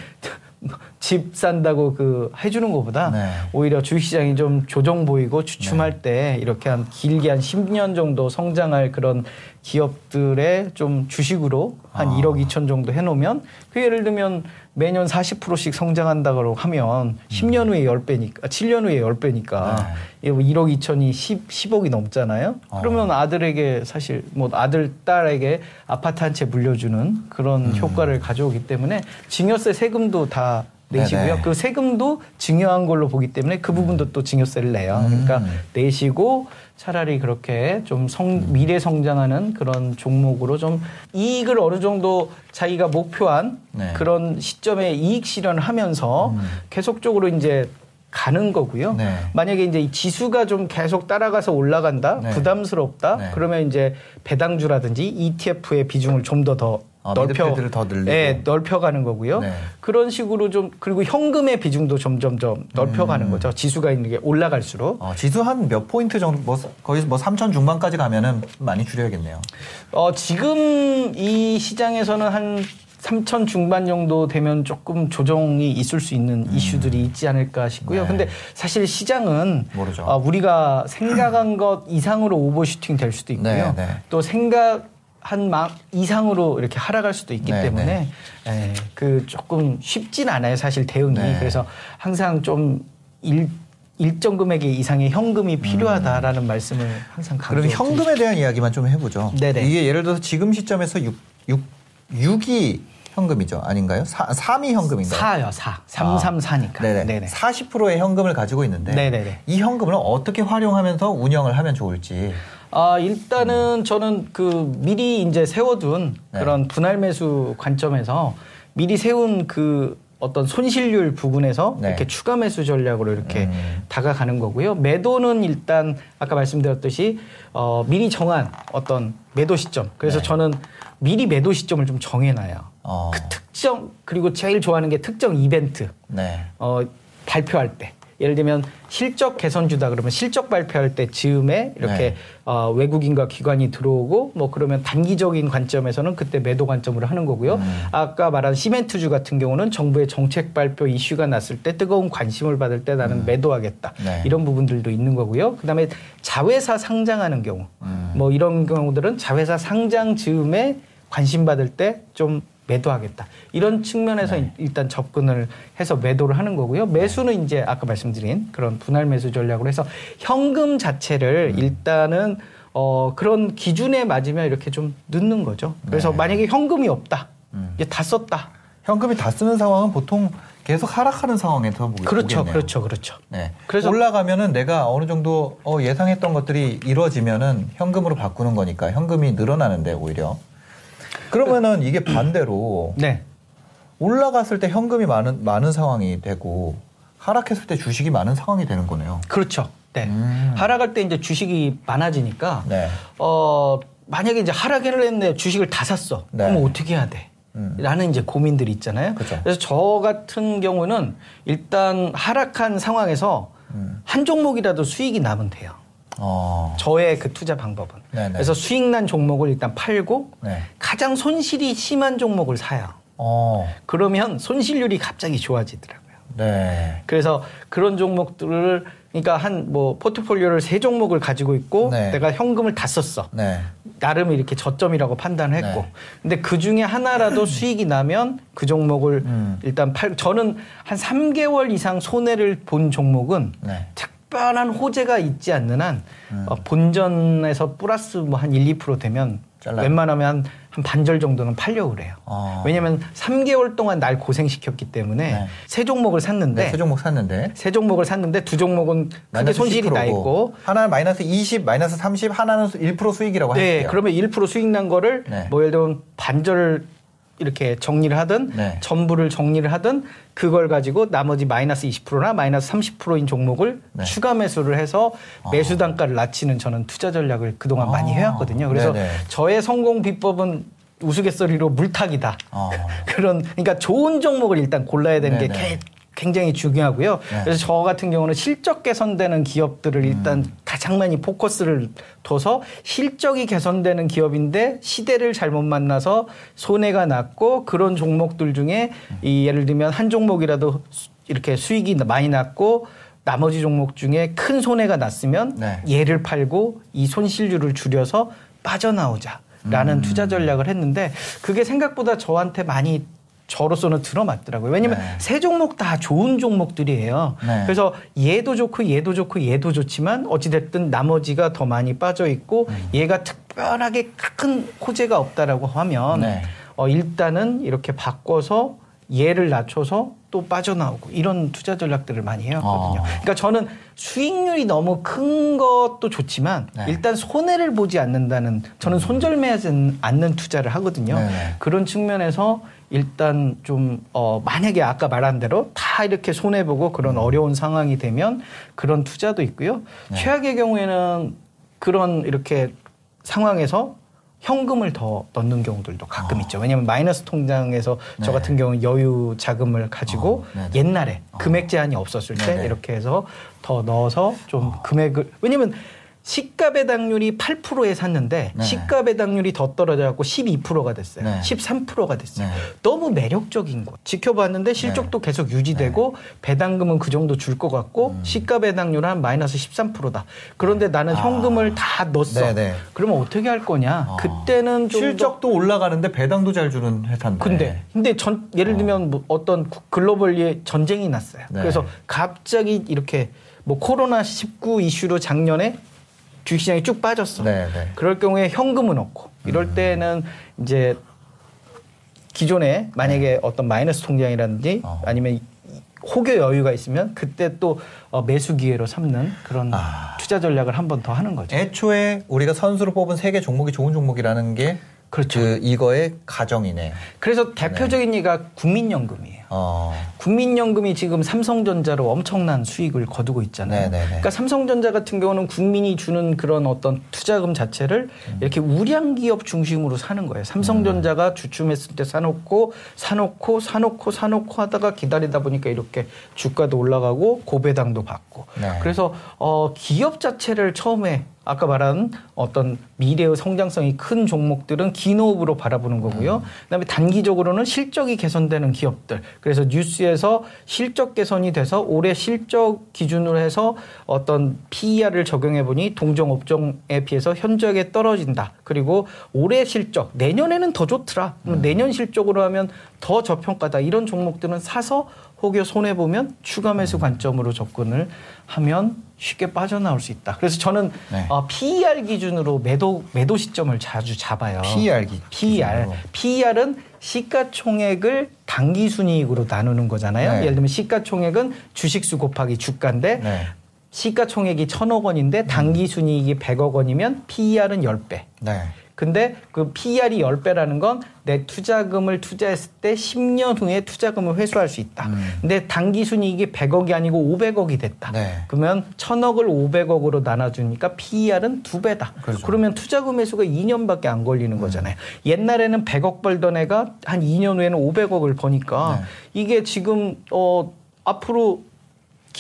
[SPEAKER 2] 집 산다고 그 해주는 것보다
[SPEAKER 1] 네.
[SPEAKER 2] 오히려 주식시장이 좀 조정 보이고 주춤할 때 이렇게 한 길게 한 10년 정도 성장할 그런 기업들의 좀 주식으로 한
[SPEAKER 1] 아.
[SPEAKER 2] 1억 2천 정도 해놓으면 그 예를 들면 매년 40%씩 성장한다고 하면 10년 후에 10배니까 7년 후에 10배니까
[SPEAKER 1] 네.
[SPEAKER 2] 1억 2천이 10, 10억이 넘잖아요.
[SPEAKER 1] 어.
[SPEAKER 2] 그러면 아들에게 사실 뭐 아들 딸에게 아파트 한 채 물려주는 그런
[SPEAKER 1] 음.
[SPEAKER 2] 효과를 가져오기 때문에 증여세 세금도 다 내시고요.
[SPEAKER 1] 네네.
[SPEAKER 2] 그 세금도 증여한 걸로 보기 때문에 그 부분도 또 증여세를 내요.
[SPEAKER 1] 음.
[SPEAKER 2] 그러니까 내시고 차라리 그렇게 좀 성, 미래 성장하는 그런 종목으로 좀 이익을 어느 정도 자기가 목표한
[SPEAKER 1] 네.
[SPEAKER 2] 그런 시점에 이익 실현을 하면서
[SPEAKER 1] 음.
[SPEAKER 2] 계속적으로 이제 가는 거고요.
[SPEAKER 1] 네.
[SPEAKER 2] 만약에 이제 이 지수가 좀 계속 따라가서 올라간다,
[SPEAKER 1] 네.
[SPEAKER 2] 부담스럽다,
[SPEAKER 1] 네.
[SPEAKER 2] 그러면 이제 배당주라든지 ETF의 비중을 좀 더더
[SPEAKER 1] 아,
[SPEAKER 2] 넓혀,
[SPEAKER 1] 더 늘리고.
[SPEAKER 2] 네, 넓혀가는 거고요.
[SPEAKER 1] 네.
[SPEAKER 2] 그런 식으로 좀 그리고 현금의 비중도 점점점 넓혀가는
[SPEAKER 1] 음.
[SPEAKER 2] 거죠. 지수가 있는 게 올라갈수록.
[SPEAKER 1] 어, 지수 한 몇 포인트 정도 뭐 거의 뭐 3천 중반까지 가면은 많이 줄여야겠네요.
[SPEAKER 2] 어, 지금 이 시장에서는 한 3천 중반 정도 되면 조금 조정이 있을 수 있는 이슈들이 있지 않을까 싶고요.
[SPEAKER 1] 음. 네.
[SPEAKER 2] 근데 사실 시장은
[SPEAKER 1] 모르죠.
[SPEAKER 2] 어, 우리가 생각한 것 이상으로 오버슈팅 될 수도 있고요.
[SPEAKER 1] 네, 네.
[SPEAKER 2] 또 생각 한막 이상으로 이렇게 하락할 수도 있기
[SPEAKER 1] 네,
[SPEAKER 2] 때문에 예, 그 조금 쉽진 않아요. 사실 대응이.
[SPEAKER 1] 네.
[SPEAKER 2] 그래서 항상 좀 일, 일정 금액의 이상의 현금이 필요하다라는 말씀을 항상
[SPEAKER 1] 음. 그럼. 현금에 대한 이야기만 좀 해보죠.
[SPEAKER 2] 네네.
[SPEAKER 1] 이게 예를 들어서 지금 시점에서 6, 6, 6이 현금이죠. 아닌가요? 4, 3이 현금인가요?
[SPEAKER 2] 4요, 4. 334니까.
[SPEAKER 1] 네네.
[SPEAKER 2] 네네.
[SPEAKER 1] 40%의 현금을 가지고 있는데
[SPEAKER 2] 네네네.
[SPEAKER 1] 이 현금을 어떻게 활용하면서 운영을 하면 좋을지.
[SPEAKER 2] 아, 일단은 저는 그 미리 이제 세워둔
[SPEAKER 1] 네.
[SPEAKER 2] 그런 분할 매수 관점에서 미리 세운 그 어떤 손실률 부분에서
[SPEAKER 1] 네.
[SPEAKER 2] 이렇게 추가 매수 전략으로 이렇게
[SPEAKER 1] 음.
[SPEAKER 2] 다가가는 거고요. 매도는 일단 아까 말씀드렸듯이 어, 미리 정한 어떤 매도 시점. 그래서
[SPEAKER 1] 네.
[SPEAKER 2] 저는 미리 매도 시점을 좀 정해놔요.
[SPEAKER 1] 어.
[SPEAKER 2] 그 특정 그리고 제일 좋아하는 게 특정 이벤트.
[SPEAKER 1] 네.
[SPEAKER 2] 어, 발표할 때. 예를 들면 실적 개선주다 그러면 실적 발표할 때 즈음에 이렇게
[SPEAKER 1] 네.
[SPEAKER 2] 어, 외국인과 기관이 들어오고 뭐 그러면 단기적인 관점에서는 그때 매도 관점으로 하는 거고요.
[SPEAKER 1] 음.
[SPEAKER 2] 아까 말한 시멘트주 같은 경우는 정부의 정책 발표 이슈가 났을 때 뜨거운 관심을 받을 때 나는 매도하겠다.
[SPEAKER 1] 네.
[SPEAKER 2] 이런 부분들도 있는 거고요. 그다음에 자회사 상장하는 경우
[SPEAKER 1] 음.
[SPEAKER 2] 뭐 이런 경우들은 자회사 상장 즈음에 관심 받을 때좀 매도하겠다. 이런 측면에서
[SPEAKER 1] 네.
[SPEAKER 2] 일단 접근을 해서 매도를 하는 거고요. 매수는 이제 아까 말씀드린 그런 분할 매수 전략으로 해서 현금 자체를
[SPEAKER 1] 음.
[SPEAKER 2] 일단은 어 그런 기준에 맞으면 이렇게 좀 넣는 거죠. 그래서
[SPEAKER 1] 네.
[SPEAKER 2] 만약에 현금이 없다.
[SPEAKER 1] 음.
[SPEAKER 2] 이제 다 썼다.
[SPEAKER 1] 현금이 다 쓰는 상황은 보통 계속 하락하는 상황에서 보겠-
[SPEAKER 2] 그렇죠.
[SPEAKER 1] 보겠네요.
[SPEAKER 2] 그렇죠. 그렇죠.
[SPEAKER 1] 네.
[SPEAKER 2] 그래서-
[SPEAKER 1] 올라가면은 내가 어느 정도 어, 예상했던 것들이 이루어지면은 현금으로 바꾸는 거니까 현금이 늘어나는데 오히려 그러면은 이게 반대로
[SPEAKER 2] 네.
[SPEAKER 1] 올라갔을 때 현금이 많은 많은 상황이 되고 하락했을 때 주식이 많은 상황이 되는 거네요.
[SPEAKER 2] 그렇죠. 네.
[SPEAKER 1] 음.
[SPEAKER 2] 하락할 때 이제 주식이 많아지니까
[SPEAKER 1] 네.
[SPEAKER 2] 어 만약에 이제 하락을 했는데 주식을 다 샀어.
[SPEAKER 1] 네.
[SPEAKER 2] 그럼 어떻게 해야 돼?
[SPEAKER 1] 음.
[SPEAKER 2] 라는 이제 고민들이 있잖아요.
[SPEAKER 1] 그죠.
[SPEAKER 2] 래서 저 같은 경우는 일단 하락한 상황에서
[SPEAKER 1] 음.
[SPEAKER 2] 한 종목이라도 수익이 나면 돼요.
[SPEAKER 1] 어.
[SPEAKER 2] 저의 그 투자 방법은.
[SPEAKER 1] 네네.
[SPEAKER 2] 그래서 수익 난 종목을 일단 팔고
[SPEAKER 1] 네.
[SPEAKER 2] 가장 손실이 심한 종목을 사요.
[SPEAKER 1] 어.
[SPEAKER 2] 그러면 손실률이 갑자기 좋아지더라고요.
[SPEAKER 1] 네.
[SPEAKER 2] 그래서 그런 종목들을 그러니까 한 뭐 포트폴리오를 세 종목을 가지고 있고
[SPEAKER 1] 네.
[SPEAKER 2] 내가 현금을 다 썼어.
[SPEAKER 1] 네.
[SPEAKER 2] 나름 이렇게 저점이라고 판단을 했고.
[SPEAKER 1] 네.
[SPEAKER 2] 근데 그 중에 하나라도 수익이 나면 그 종목을
[SPEAKER 1] 음.
[SPEAKER 2] 일단 팔, 저는 한 3개월 이상 손해를 본 종목은
[SPEAKER 1] 네.
[SPEAKER 2] 특별한 호재가 있지 않는 한
[SPEAKER 1] 음.
[SPEAKER 2] 어, 본전에서 플러스 뭐 한 1, 2% 되면
[SPEAKER 1] 잘라요.
[SPEAKER 2] 웬만하면 한 반절 정도는 팔려고 그래요.
[SPEAKER 1] 어.
[SPEAKER 2] 왜냐면 3개월 동안 날 고생시켰기 때문에
[SPEAKER 1] 네.
[SPEAKER 2] 세 종목을 샀는데
[SPEAKER 1] 네, 세 종목 샀는데
[SPEAKER 2] 세 종목을 샀는데 두 종목은 크게 손실이 나
[SPEAKER 1] 10%고,
[SPEAKER 2] 있고
[SPEAKER 1] 하나는 마이너스 20, 마이너스 30, 하나는 1% 수익이라고
[SPEAKER 2] 네,
[SPEAKER 1] 할게요.
[SPEAKER 2] 그러면 1% 수익 난 거를
[SPEAKER 1] 네.
[SPEAKER 2] 뭐 예를 들면 반절을 이렇게 정리를 하든
[SPEAKER 1] 네.
[SPEAKER 2] 전부를 정리를 하든 그걸 가지고 나머지 마이너스 20%나 마이너스 30%인 종목을
[SPEAKER 1] 네.
[SPEAKER 2] 추가 매수를 해서 매수 단가를 낮추는 저는 투자 전략을 그동안
[SPEAKER 1] 아.
[SPEAKER 2] 많이 해왔거든요. 그래서
[SPEAKER 1] 네네.
[SPEAKER 2] 저의 성공 비법은 우스갯소리로 물타기다.
[SPEAKER 1] 어.
[SPEAKER 2] 그런 그러니까 좋은 종목을 일단 골라야 되는 게
[SPEAKER 1] 네네.
[SPEAKER 2] 개- 굉장히 중요하고요.
[SPEAKER 1] 네.
[SPEAKER 2] 그래서 저 같은 경우는 실적 개선되는 기업들을 일단
[SPEAKER 1] 음.
[SPEAKER 2] 가장 많이 포커스를 둬서 실적이 개선되는 기업인데 시대를 잘못 만나서 손해가 났고 그런 종목들 중에 이 예를 들면 한 종목이라도 수- 이렇게 수익이 많이 났고 나머지 종목 중에 큰 손해가 났으면
[SPEAKER 1] 네.
[SPEAKER 2] 얘를 팔고 이 손실률을 줄여서 빠져나오자 라는
[SPEAKER 1] 음.
[SPEAKER 2] 투자 전략을 했는데 그게 생각보다 저한테 많이 저로서는 들어맞더라고요. 왜냐면
[SPEAKER 1] 네.
[SPEAKER 2] 세 종목 다 좋은 종목들이에요.
[SPEAKER 1] 네.
[SPEAKER 2] 그래서 얘도 좋고 얘도 좋고 얘도 좋지만 어찌됐든 나머지가 더 많이 빠져 있고
[SPEAKER 1] 음.
[SPEAKER 2] 얘가 특별하게 큰 호재가 없다라고 하면
[SPEAKER 1] 네.
[SPEAKER 2] 어, 일단은 이렇게 바꿔서 얘를 낮춰서 또 빠져나오고 이런 투자 전략들을 많이 해왔거든요.
[SPEAKER 1] 어.
[SPEAKER 2] 그러니까 저는 수익률이 너무 큰 것도 좋지만
[SPEAKER 1] 네.
[SPEAKER 2] 일단 손해를 보지 않는다는 저는 손절매하지 않는 투자를 하거든요.
[SPEAKER 1] 네네.
[SPEAKER 2] 그런 측면에서 일단 좀 어, 만약에 아까 말한 대로 다 이렇게 손해 보고 그런 어려운 상황이 되면 그런 투자도 있고요.
[SPEAKER 1] 네.
[SPEAKER 2] 최악의 경우에는 그런 이렇게 상황에서 현금을 더 넣는 경우들도 가끔
[SPEAKER 1] 어.
[SPEAKER 2] 있죠. 왜냐하면 마이너스 통장에서 저
[SPEAKER 1] 네.
[SPEAKER 2] 같은 경우는 여유 자금을 가지고
[SPEAKER 1] 어, 네네.
[SPEAKER 2] 옛날에 금액 제한이 없었을 때
[SPEAKER 1] 네네.
[SPEAKER 2] 이렇게 해서 더 넣어서 좀 금액을 왜냐면 시가 배당률이 8%에 샀는데
[SPEAKER 1] 네.
[SPEAKER 2] 시가 배당률이 더 떨어져갖고 12%가 됐어요.
[SPEAKER 1] 네.
[SPEAKER 2] 13%가 됐어요.
[SPEAKER 1] 네.
[SPEAKER 2] 너무 매력적인 거. 지켜봤는데 실적도 계속 유지되고 배당금은 그 정도 줄 것 같고
[SPEAKER 1] 음.
[SPEAKER 2] 시가 배당률은 한 마이너스 13%다. 그런데 나는 현금을 다 넣었어.
[SPEAKER 1] 아.
[SPEAKER 2] 그러면 어떻게 할 거냐?
[SPEAKER 1] 어.
[SPEAKER 2] 그때는
[SPEAKER 1] 실적도 올라가는데 배당도 잘 주는 회사인데.
[SPEAKER 2] 근데 근데 전 예를 들면 뭐 어떤 구- 글로벌리에 전쟁이 났어요.
[SPEAKER 1] 네.
[SPEAKER 2] 그래서 갑자기 이렇게 뭐 코로나 19 이슈로 작년에 주식시장이 쭉 빠졌어.
[SPEAKER 1] 네, 네.
[SPEAKER 2] 그럴 경우에 현금은 없고 이럴 때는 이제 기존에 만약에 어떤 마이너스 통장이라든지
[SPEAKER 1] 네. 어.
[SPEAKER 2] 아니면 이- 혹여 여유가 있으면 그때 또 어, 매수 기회로 삼는 그런
[SPEAKER 1] 아.
[SPEAKER 2] 투자 전략을 한 번 더 하는 거죠.
[SPEAKER 1] 애초에 우리가 선수로 뽑은 세 개 종목이 좋은 종목이라는 게
[SPEAKER 2] 그렇죠.
[SPEAKER 1] 그 이거의 가정이네.
[SPEAKER 2] 그래서 대표적인 예가 국민연금이에요.
[SPEAKER 1] 어.
[SPEAKER 2] 국민연금이 지금 삼성전자로 엄청난 수익을 거두고 있잖아요.
[SPEAKER 1] 네네네.
[SPEAKER 2] 그러니까 삼성전자 같은 경우는 국민이 주는 그런 어떤 투자금 자체를
[SPEAKER 1] 음.
[SPEAKER 2] 이렇게 우량 기업 중심으로 사는 거예요. 삼성전자가 주춤했을 때 사놓고 사놓고 사놓고 사놓고 하다가 기다리다 보니까 이렇게 주가도 올라가고 고배당도 받고.
[SPEAKER 1] 네.
[SPEAKER 2] 그래서 어 기업 자체를 처음에 아까 말한 어떤 미래의 성장성이 큰 종목들은 기노업으로 바라보는 거고요. 그다음에 단기적으로는 실적이 개선되는 기업들. 그래서 뉴스에서 실적 개선이 돼서 올해 실적 기준으로 해서 어떤 PER을 적용해 보니 동종 업종에 비해서 현저하게 떨어진다. 그리고 올해 실적 내년에는 더 좋더라. 그럼 내년 실적으로 하면 더 저평가다. 이런 종목들은 사서 혹여 손해 보면 추가 매수 관점으로 접근을 하면 쉽게 빠져나올 수 있다. 그래서 저는
[SPEAKER 1] 네.
[SPEAKER 2] 어, PER 기준으로 매도 매도 시점을 자주 잡아요.
[SPEAKER 1] PER 기-
[SPEAKER 2] PER.
[SPEAKER 1] 기준으로.
[SPEAKER 2] PER은 시가총액을 단기 순이익으로 나누는 거잖아요.
[SPEAKER 1] 네.
[SPEAKER 2] 예를 들면 시가총액은 주식수 곱하기 주가인데
[SPEAKER 1] 네.
[SPEAKER 2] 시가총액이 천억 원인데 단기 순이익이 100억 원이면 PER은 10배.
[SPEAKER 1] 네.
[SPEAKER 2] 근데 그 PER이 10배라는 건 내 투자금을 투자했을 때 10년 후에 투자금을 회수할 수 있다.
[SPEAKER 1] 음.
[SPEAKER 2] 근데 단기 순이익이 100억이 아니고 500억이 됐다.
[SPEAKER 1] 네.
[SPEAKER 2] 그러면 1000억을 500억으로 나눠주니까 PER은 두 배다.
[SPEAKER 1] 그렇죠.
[SPEAKER 2] 그러면 투자금 회수가 2년밖에 안 걸리는
[SPEAKER 1] 음.
[SPEAKER 2] 거잖아요. 옛날에는 100억 벌던 애가 한 2년 후에는 500억을 버니까
[SPEAKER 1] 네.
[SPEAKER 2] 이게 지금 어 앞으로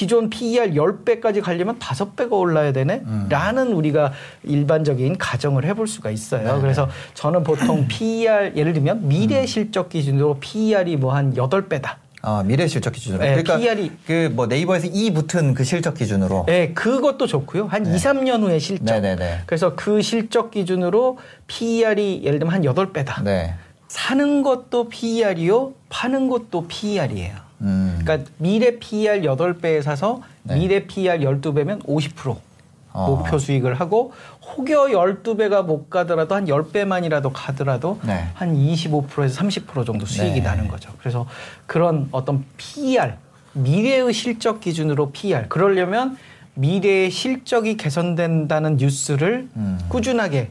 [SPEAKER 2] 기존 PER 10배까지 가려면 5배가 올라야 되네?
[SPEAKER 1] 음.
[SPEAKER 2] 라는 우리가 일반적인 가정을 해볼 수가 있어요.
[SPEAKER 1] 네.
[SPEAKER 2] 그래서 저는 보통 PER, 예를 들면 미래 실적 기준으로 PER이 뭐 한 8배다.
[SPEAKER 1] 아, 미래 실적 기준으로.
[SPEAKER 2] 네,
[SPEAKER 1] 그러니까
[SPEAKER 2] PER 이-
[SPEAKER 1] 그뭐 네이버에서 이 붙은 그 실적 기준으로.
[SPEAKER 2] 네, 그것도 좋고요. 한
[SPEAKER 1] 네.
[SPEAKER 2] 2, 3년 후의 실적.
[SPEAKER 1] 네 네 네.
[SPEAKER 2] 그래서 그 실적 기준으로 PER이 예를 들면 한 8배다.
[SPEAKER 1] 네.
[SPEAKER 2] 사는 것도 PER이요, 파는 것도 PER이에요.
[SPEAKER 1] 음.
[SPEAKER 2] 그러니까 미래 PER 8배에 사서
[SPEAKER 1] 네.
[SPEAKER 2] 미래 PER 12배면 50%
[SPEAKER 1] 어.
[SPEAKER 2] 목표 수익을 하고 혹여 12배가 못 가더라도 한 10배만이라도 가더라도
[SPEAKER 1] 네.
[SPEAKER 2] 한 25%에서 30% 정도 수익이
[SPEAKER 1] 네.
[SPEAKER 2] 나는 거죠. 그래서 그런 어떤 PER 미래의 실적 기준으로 PER 그러려면 미래의 실적이 개선된다는 뉴스를
[SPEAKER 1] 음.
[SPEAKER 2] 꾸준하게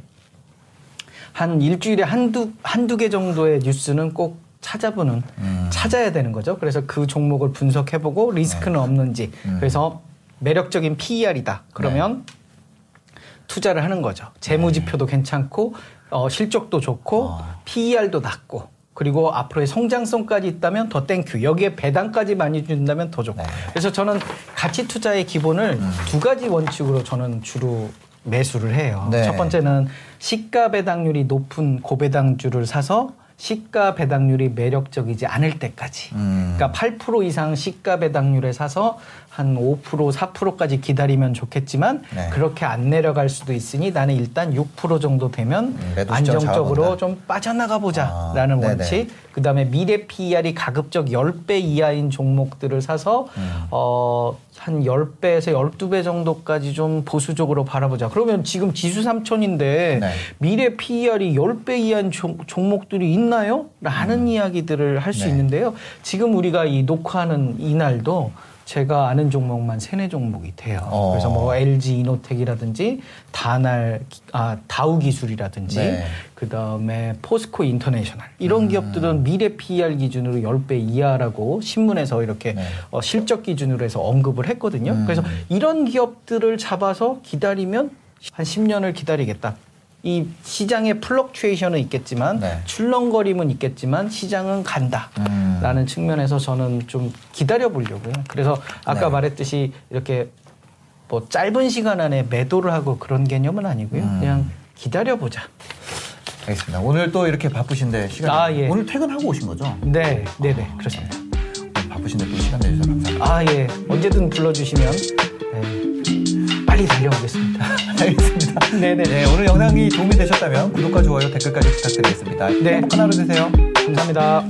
[SPEAKER 2] 한 일주일에 한두 한두 개 정도의 뉴스는 꼭 찾아보는
[SPEAKER 1] 음.
[SPEAKER 2] 찾아야 되는 거죠. 그래서 그 종목을 분석해보고 리스크는 없는지
[SPEAKER 1] 네. 음.
[SPEAKER 2] 그래서 매력적인 PER이다. 그러면 투자를 하는 거죠. 재무지표도 괜찮고 어, 실적도 좋고
[SPEAKER 1] 네. 아.
[SPEAKER 2] PER도 낮고 그리고 앞으로의 성장성까지 있다면 더 thank you. 여기에 배당까지 많이 준다면 더 좋고.
[SPEAKER 1] 네. 음.
[SPEAKER 2] 그래서 저는 가치 투자의 기본을 두 가지 원칙으로 저는 주로 매수를 해요.
[SPEAKER 1] 네.
[SPEAKER 2] 첫 번째는 시가 배당률이 높은 고배당주를 사서 시가 배당률이 매력적이지 않을 때까지.
[SPEAKER 1] 음.
[SPEAKER 2] 그러니까 8% 이상 시가 배당률에 사서 한 5% 4%까지 기다리면 좋겠지만
[SPEAKER 1] 네.
[SPEAKER 2] 그렇게 안 내려갈 수도 있으니 나는 일단 6% 정도 되면
[SPEAKER 1] 음,
[SPEAKER 2] 안정적으로. 좀 빠져나가 보자라는
[SPEAKER 1] 아.
[SPEAKER 2] 원칙. 그다음에 미래 PER이 가급적 10배 이하인 종목들을 사서
[SPEAKER 1] 음.
[SPEAKER 2] 어, 한 10배에서 12배 정도까지 좀 보수적으로 바라보자. 그러면 지금 지수 3천인데
[SPEAKER 1] 네.
[SPEAKER 2] 미래 PER이 10배 이하인 종, 종목들이 있나요? 라는 이야기들을 할수
[SPEAKER 1] 음. 네.
[SPEAKER 2] 있는데요. 지금 우리가 이 녹화하는 이날도 제가 아는 종목만 세네 종목이 돼요.
[SPEAKER 1] 어.
[SPEAKER 2] 그래서 뭐 LG 이노텍이라든지 다날 기- 아 다우 기술이라든지
[SPEAKER 1] 네.
[SPEAKER 2] 그다음에 포스코 인터내셔널 이런
[SPEAKER 1] 음.
[SPEAKER 2] 기업들은 미래 PER 기준으로 10배 이하라고 신문에서 이렇게
[SPEAKER 1] 네.
[SPEAKER 2] 어, 실적 기준으로 해서 언급을 했거든요.
[SPEAKER 1] 음.
[SPEAKER 2] 그래서 이런 기업들을 잡아서 기다리면 한 10년을 기다리겠다. 이 시장의 플럭추에이션은 있겠지만
[SPEAKER 1] 네.
[SPEAKER 2] 출렁거림은 있겠지만 시장은 간다.
[SPEAKER 1] 음.
[SPEAKER 2] 라는 측면에서 저는 좀 기다려 보려고요. 그래서 아까
[SPEAKER 1] 네.
[SPEAKER 2] 말했듯이 이렇게 뭐 짧은 시간 안에 매도를 하고 그런 개념은 아니고요.
[SPEAKER 1] 음.
[SPEAKER 2] 그냥 기다려 보자.
[SPEAKER 1] 알겠습니다. 오늘 또 이렇게 바쁘신데 시간
[SPEAKER 2] 아, 예.
[SPEAKER 1] 오늘 퇴근하고 오신 거죠?
[SPEAKER 2] 네, 네, 네, 그렇습니다.
[SPEAKER 1] 오늘 바쁘신데 또 시간 내주셔서 감사합니다.
[SPEAKER 2] 아, 예. 언제든 불러주시면 네, 빨리 달려오겠습니다.
[SPEAKER 1] 알겠습니다.
[SPEAKER 2] 네네.
[SPEAKER 1] 네, 오늘 영상이 도움이 되셨다면 구독과 좋아요, 댓글까지 부탁드리겠습니다.
[SPEAKER 2] 네,
[SPEAKER 1] 하나로 되세요.
[SPEAKER 2] 감사합니다.